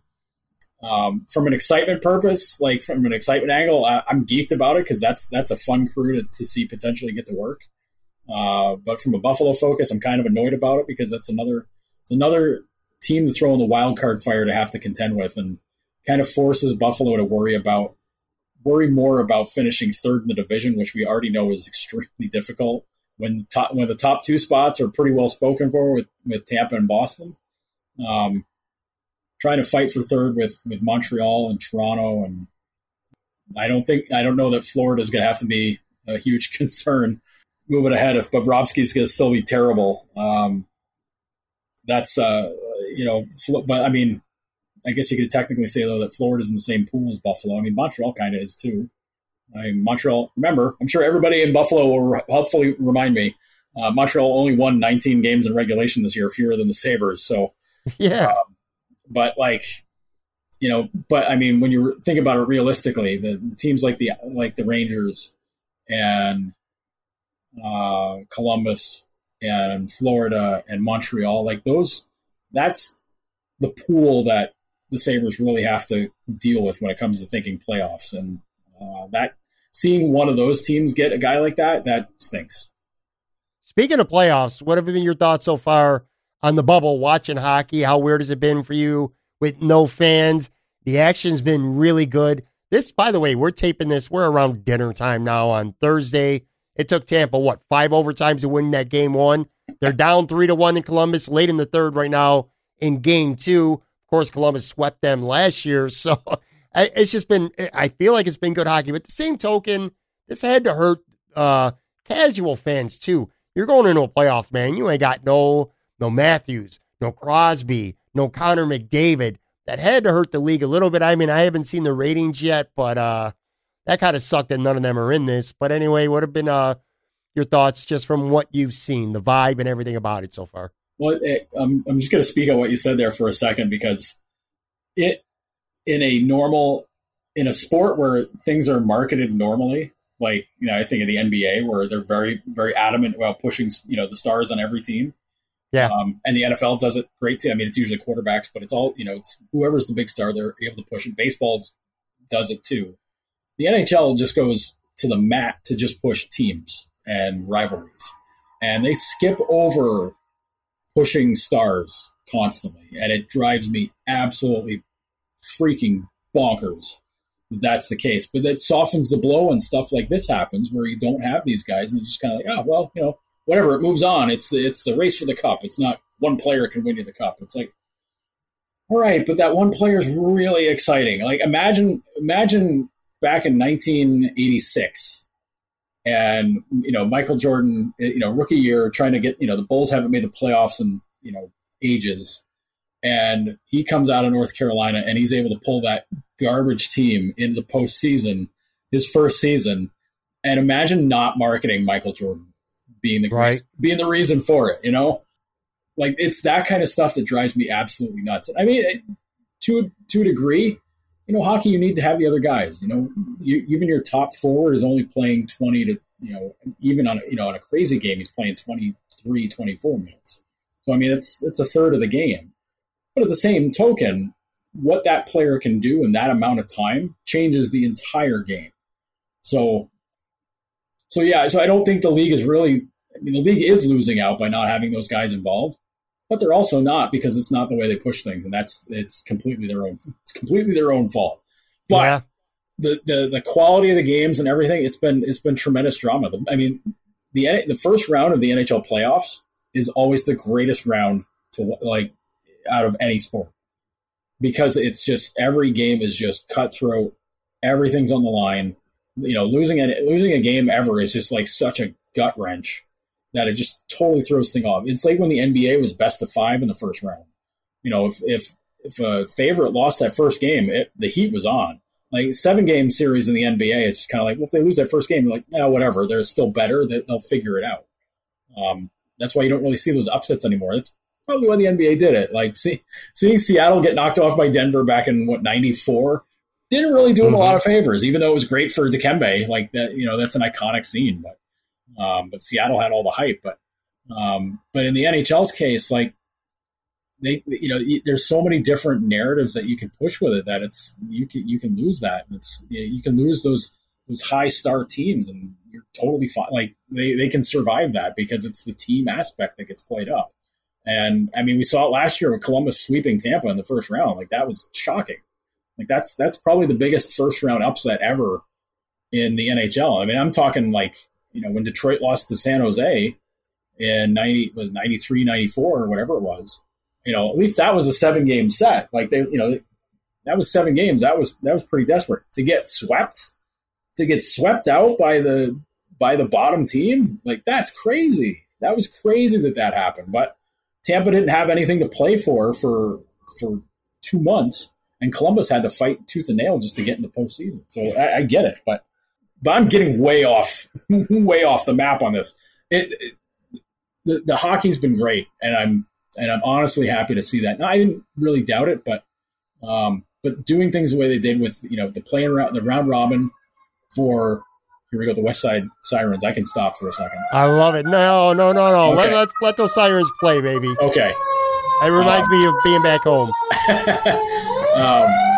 um, from an excitement purpose, like from an excitement angle, I, I'm geeked about it because that's that's a fun crew to, to see potentially get to work. Uh, but from a Buffalo focus, I'm kind of annoyed about it because that's another it's another team to throw in the wild card fire to have to contend with, and kind of forces Buffalo to worry about worry more about finishing third in the division, which we already know is extremely difficult when top when the top two spots are pretty well spoken for with with Tampa and Boston. Um, trying to fight for third with with Montreal and Toronto, and I don't think I don't know that Florida is going to have to be a huge concern moving ahead if Bobrovsky's going to still be terrible. Um, that's uh, you know, but I mean, I guess you could technically say though that Florida's in the same pool as Buffalo. I mean, Montreal kind of is too. I mean, Montreal. Remember, I'm sure everybody in Buffalo will re- hopefully remind me. Uh, Montreal only won 19 games in regulation this year, fewer than the Sabres. So, Yeah. but like, you know, but I mean, when you think about it realistically, the teams like the like the Rangers and uh, Columbus and Florida and Montreal, like those, that's the pool that the Sabres really have to deal with when it comes to thinking playoffs. And uh, that seeing one of those teams get a guy like that, that stinks. Speaking of playoffs, what have been your thoughts so far on the bubble watching hockey? How weird has it been for you with no fans? The action's been really good. This, by the way, we're taping this. We're around dinner time now on Thursday. It took Tampa, what, five overtimes to win that game one? They're down three to one in Columbus, late in the third right now in game two. Of course, Columbus swept them last year. So it's just been, I feel like it's been good hockey. But the same token, this had to hurt uh, casual fans too. You're going into a playoff, man. You ain't got no no Matthews, no Crosby, no Connor McDavid. That had to hurt the league a little bit. I mean, I haven't seen the ratings yet, but uh, that kind of sucked that none of them are in this. But anyway, what have been uh, your thoughts just from what you've seen, the vibe and everything about it so far? Well, it, I'm I'm just going to speak on what you said there for a second because it in a normal in a sport where things are marketed normally, like you know, I think in the NBA where they're very very adamant about pushing you know the stars on every team. Yeah, um, and the NFL does it great too. I mean, it's usually quarterbacks, but it's all you know, it's whoever's the big star they're able to push. And baseballs does it too. The NHL just goes to the mat to just push teams and rivalries, and they skip over pushing stars constantly, and it drives me absolutely freaking bonkers. That's the case, but that softens the blow when stuff like this happens, where you don't have these guys, and it's just kind of like, oh well, you know, whatever. It moves on. It's the it's the race for the cup. It's not one player can win you the cup. It's like, all right, but that one player is really exciting. Like imagine imagine back in 1986 and you know Michael Jordan, eh, you know rookie year, trying to get you know the Bulls haven't made the playoffs in you know ages, and he comes out of North Carolina and he's able to pull that garbage team into the postseason, his first season, and imagine not marketing Michael Jordan being the right. being the reason for it, you know, like it's that kind of stuff that drives me absolutely nuts. I mean, eh, to to a degree, you know, hockey, you need to have the other guys. You know, you, even your top forward is only playing 20 to, you know, even on, you know, on a crazy game, he's playing 23, 24 minutes. So, I mean, it's, it's a third of the game. But at the same token, what that player can do in that amount of time changes the entire game. So, so yeah, so I don't think the league is really, I mean, the league is losing out by not having those guys involved but they're also not because it's not the way they push things, and that's it's completely their own it's completely their own fault. But yeah. the, the the quality of the games and everything, it's been it's been tremendous drama. I mean, the the first round of the NHL playoffs is always the greatest round to like out of any sport because it's just every game is just cutthroat, everything's on the line. You know, losing a losing a game ever is just like such a gut wrench that it just totally throws thing off. It's like when the NBA was best of five in the first round. You know, if if if a favorite lost that first game, it, the heat was on. Like seven game series in the NBA, it's just kind of like, well, if they lose that first game, like, oh, whatever, they're still better. They'll figure it out. Um, that's why you don't really see those upsets anymore. That's probably why the NBA did it. Like see, seeing Seattle get knocked off by Denver back in what '94 didn't really do mm-hmm. a lot of favors, even though it was great for Dikembe. Like that, you know, that's an iconic scene. But um, but Seattle had all the hype. But um, but in the NHL's case, like they, you know, there's so many different narratives that you can push with it that it's you can you can lose that. It's you can lose those those high star teams, and you're totally fine. Like they they can survive that because it's the team aspect that gets played up. And I mean, we saw it last year with Columbus sweeping Tampa in the first round. Like that was shocking. Like that's that's probably the biggest first round upset ever in the NHL. I mean, I'm talking like you know, when Detroit lost to San Jose in 90, 93, 94 or whatever it was, you know, at least that was a seven game set. Like they, you know, that was seven games. That was, that was pretty desperate to get swept, to get swept out by the, by the bottom team. Like that's crazy. That was crazy that that happened. But Tampa didn't have anything to play for for, for two months and Columbus had to fight tooth and nail just to get in the postseason. So I, I get it, but but I'm getting way off, way off the map on this. It, it the, the hockey's been great, and I'm and I'm honestly happy to see that. Now, I didn't really doubt it, but um, but doing things the way they did with you know the playing around the round robin for here we go the West Side Sirens. I can stop for a second. I love it. No, no, no, no. Okay. Let, let let those sirens play, baby. Okay. It reminds um, me of being back home. um,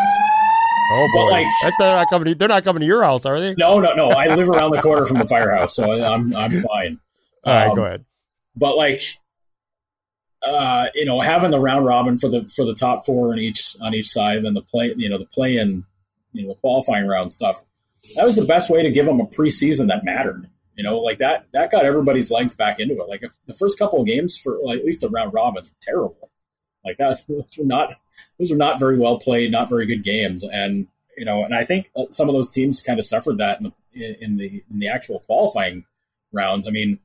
Oh boy, like they're not coming. To, they're not coming to your house, are they? No, no, no. I live around the corner from the firehouse, so I'm I'm fine. All right, um, go ahead. but like uh, you know, having the round robin for the for the top four on each on each side, and then the play, you know, the play in, you know, the qualifying round stuff. That was the best way to give them a preseason that mattered. You know, like that that got everybody's legs back into it. Like if the first couple of games for like at least the round robins were terrible. Like that, those were not those were not very well played, not very good games, and you know, and I think uh, some of those teams kind of suffered that in the in the in the actual qualifying rounds. I mean,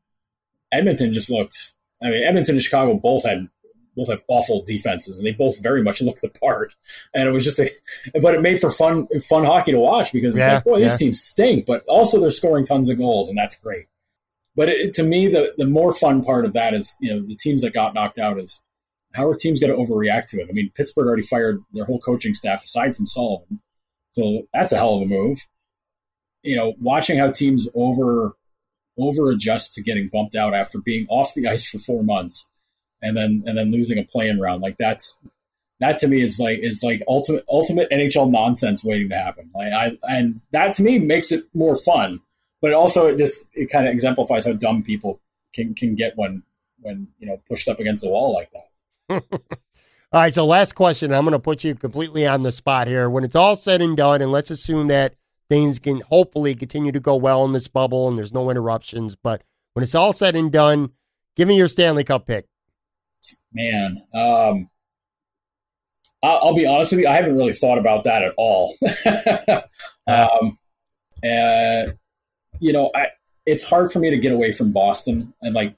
Edmonton just looked I mean, Edmonton and Chicago both had both have awful defenses, and they both very much look the part. And it was just a, but it made for fun fun hockey to watch because it's yeah, like, boy, yeah. these teams stink, but also they're scoring tons of goals, and that's great. But it, to me, the the more fun part of that is you know the teams that got knocked out is how are teams going to overreact to it? I mean, Pittsburgh already fired their whole coaching staff aside from Sullivan, so that's a hell of a move. You know, watching how teams over over adjust to getting bumped out after being off the ice for four months and then and then losing a playing round like that's that to me is like is like ultimate ultimate NHL nonsense waiting to happen. Like I and that to me makes it more fun, but also it just it kind of exemplifies how dumb people can can get when when you know pushed up against the wall like that. All right, so last question. I'm going to put you completely on the spot here. When it's all said and done, and let's assume that things can hopefully continue to go well in this bubble and there's no interruptions. But when it's all said and done, give me your Stanley Cup pick. Man, um, I'll, I'll, be honest with you. I haven't really thought about that at all. um, and you know, I it's hard for me to get away from Boston and like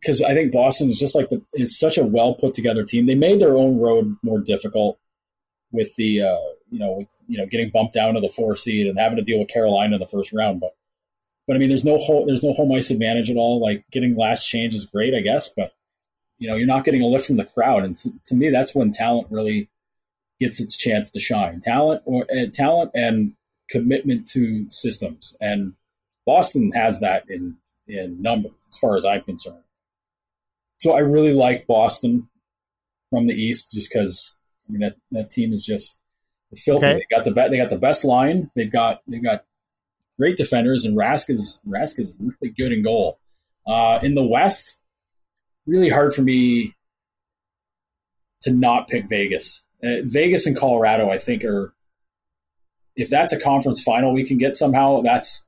because I think Boston is just like the, it's such a well put together team. They made their own road more difficult with the uh, you know with you know getting bumped down to the four seed and having to deal with Carolina in the first round. But but I mean, there's no home, there's no home ice advantage at all. Like getting last change is great, I guess, but you know you're not getting a lift from the crowd, and to, to me, that's when talent really gets its chance to shine. Talent or uh, talent and commitment to systems, and Boston has that in in numbers as far as I'm concerned. So I really like Boston from the East just because I mean that that team is just filthy. Okay. They got the be- they got the best line. They've got they've got great defenders, and Rask is Rask is really good in goal. Uh, in the West, really hard for me to not pick Vegas. Uh, Vegas and Colorado, I think, are if that's a conference final we can get somehow. That's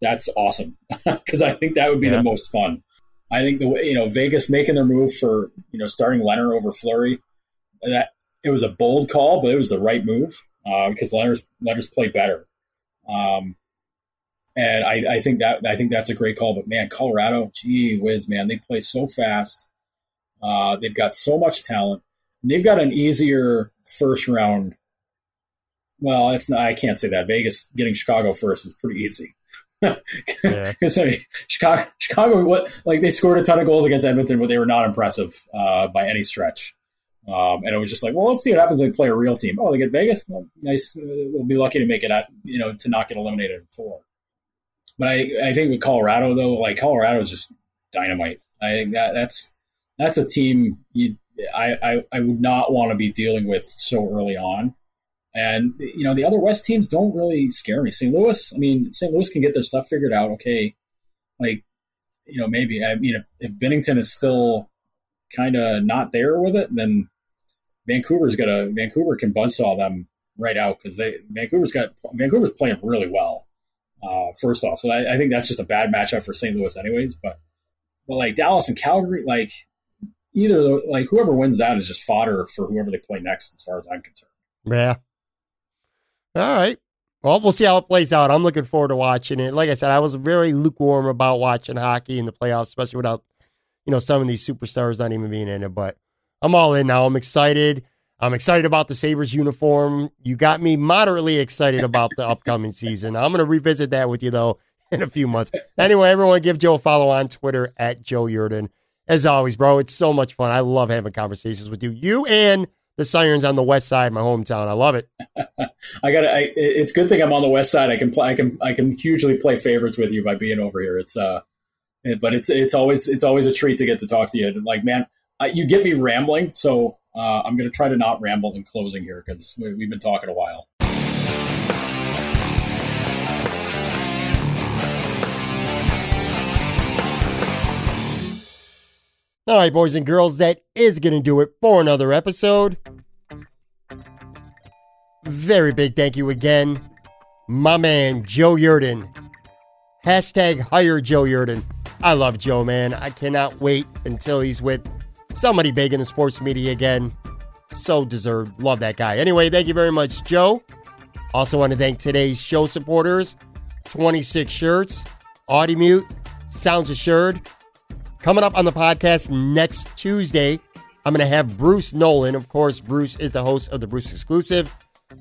that's awesome because I think that would be yeah. the most fun. I think the way you know Vegas making their move for you know starting Lehner over Fleury that it was a bold call, but it was the right move uh, because Lehner's Lehner's play better. Um, and I, I, think that I think that's a great call. But man, Colorado, gee whiz, man, they play so fast. Uh, they've got so much talent. They've got an easier first round. Well, it's not. I can't say that. Vegas getting Chicago first is pretty easy. Yeah. I mean, Chicago, Chicago, what like they scored a ton of goals against Edmonton, but they were not impressive uh, by any stretch. Um, and it was just like, well, let's see what happens they play a real team. Oh, they get Vegas. Well, nice. Uh, we'll be lucky to make it out, you know, to not get eliminated in four. But I, I think with Colorado though, like Colorado is just dynamite. I think that that's that's a team you I, I, I would not want to be dealing with so early on. And you know the other West teams don't really scare me. St. Louis, I mean, St. Louis can get their stuff figured out. Okay, like you know maybe I mean if, if Binnington is still kind of not there with it, then Vancouver's got a Vancouver can buzzsaw them right out because they Vancouver's got Vancouver's playing really well. Uh, first off, so I, I, think that's just a bad matchup for St. Louis, anyways. But but like Dallas and Calgary, like either like whoever wins that is just fodder for whoever they play next, as far as I'm concerned. Yeah. All right. Well, we'll see how it plays out. I'm looking forward to watching it. Like I said, I was very lukewarm about watching hockey in the playoffs, especially without you know some of these superstars not even being in it. But I'm all in now. I'm excited. I'm excited about the Sabres uniform. You got me moderately excited about the upcoming season. I'm going to revisit that with you, though, in a few months. Anyway, everyone give Joe a follow on Twitter at Joe Yerdon. As always, bro, it's so much fun. I love having conversations with you. You and the Sirens on the west side, my hometown. I love it. I got it. It's good thing I'm on the west side. I can play. I can. I can hugely play favorites with you by being over here. It's uh, but it's it's always it's always a treat to get to talk to you. Like, man, uh, you get me rambling, so uh, I'm going to try to not ramble in closing here because we've been talking a while. All right, boys and girls, that is going to do it for another episode. Very big thank you again, my man, Joe Yerdon. Hashtag hire Joe Yerdon. I love Joe, man. I cannot wait until he's with somebody big in the sports media again. So deserved. Love that guy. Anyway, thank you very much, Joe. Also, want to thank today's show supporters 26 shirts, Audimute, Sounds Assured, Coming up on the podcast next Tuesday, I'm going to have Bruce Nolan. Of course, Bruce is the host of the Bruce Exclusive,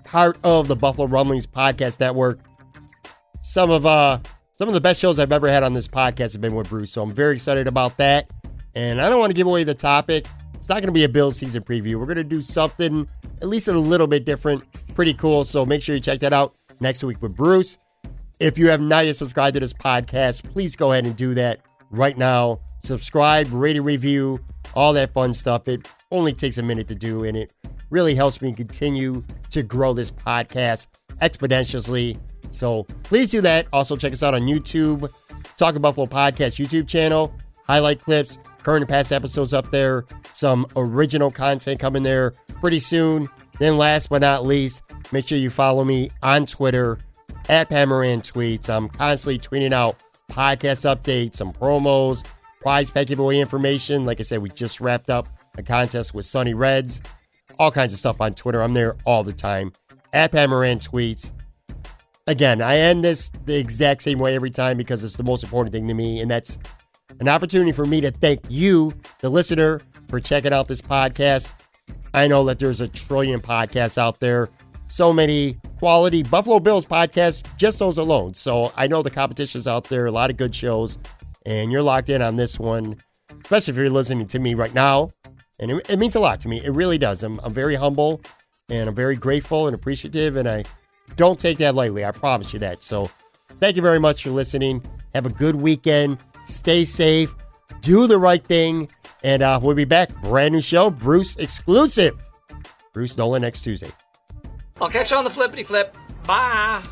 part of the Buffalo Rumblings podcast network. Some of uh some of the best shows I've ever had on this podcast have been with Bruce, so I'm very excited about that. And I don't want to give away the topic. It's not going to be a Bill season preview. We're going to do something at least a little bit different. Pretty cool. So make sure you check that out next week with Bruce. If you have not yet subscribed to this podcast, please go ahead and do that right now subscribe, rate, and review, all that fun stuff. It only takes a minute to do, and it really helps me continue to grow this podcast exponentially. So please do that. Also, check us out on YouTube, Talking Buffalo Podcast YouTube channel, highlight clips, current and past episodes up there, some original content coming there pretty soon. Then, last but not least, make sure you follow me on Twitter at Pat Moran Tweets. I'm constantly tweeting out podcast updates, some promos, prize pack giveaway information. Like I said, we just wrapped up a contest with Sunny Reds. All kinds of stuff on Twitter. I'm there all the time. At Pat Moran tweets. Again, I end this the exact same way every time because it's the most important thing to me, and that's an opportunity for me to thank you, the listener, for checking out this podcast. I know that there's a trillion podcasts out there, so many quality Buffalo Bills podcast, just those alone. So I know the competition's out there, a lot of good shows and you're locked in on this one, especially if you're listening to me right now. And it, it means a lot to me. It really does. I'm, I'm very humble and I'm very grateful and appreciative, and I don't take that lightly. I promise you that. So thank you very much for listening. Have a good weekend. Stay safe. Do the right thing. And uh, we'll be back. Brand new show, Bruce exclusive. Bruce Nolan next Tuesday. I'll catch you on the flippity flip. Bye.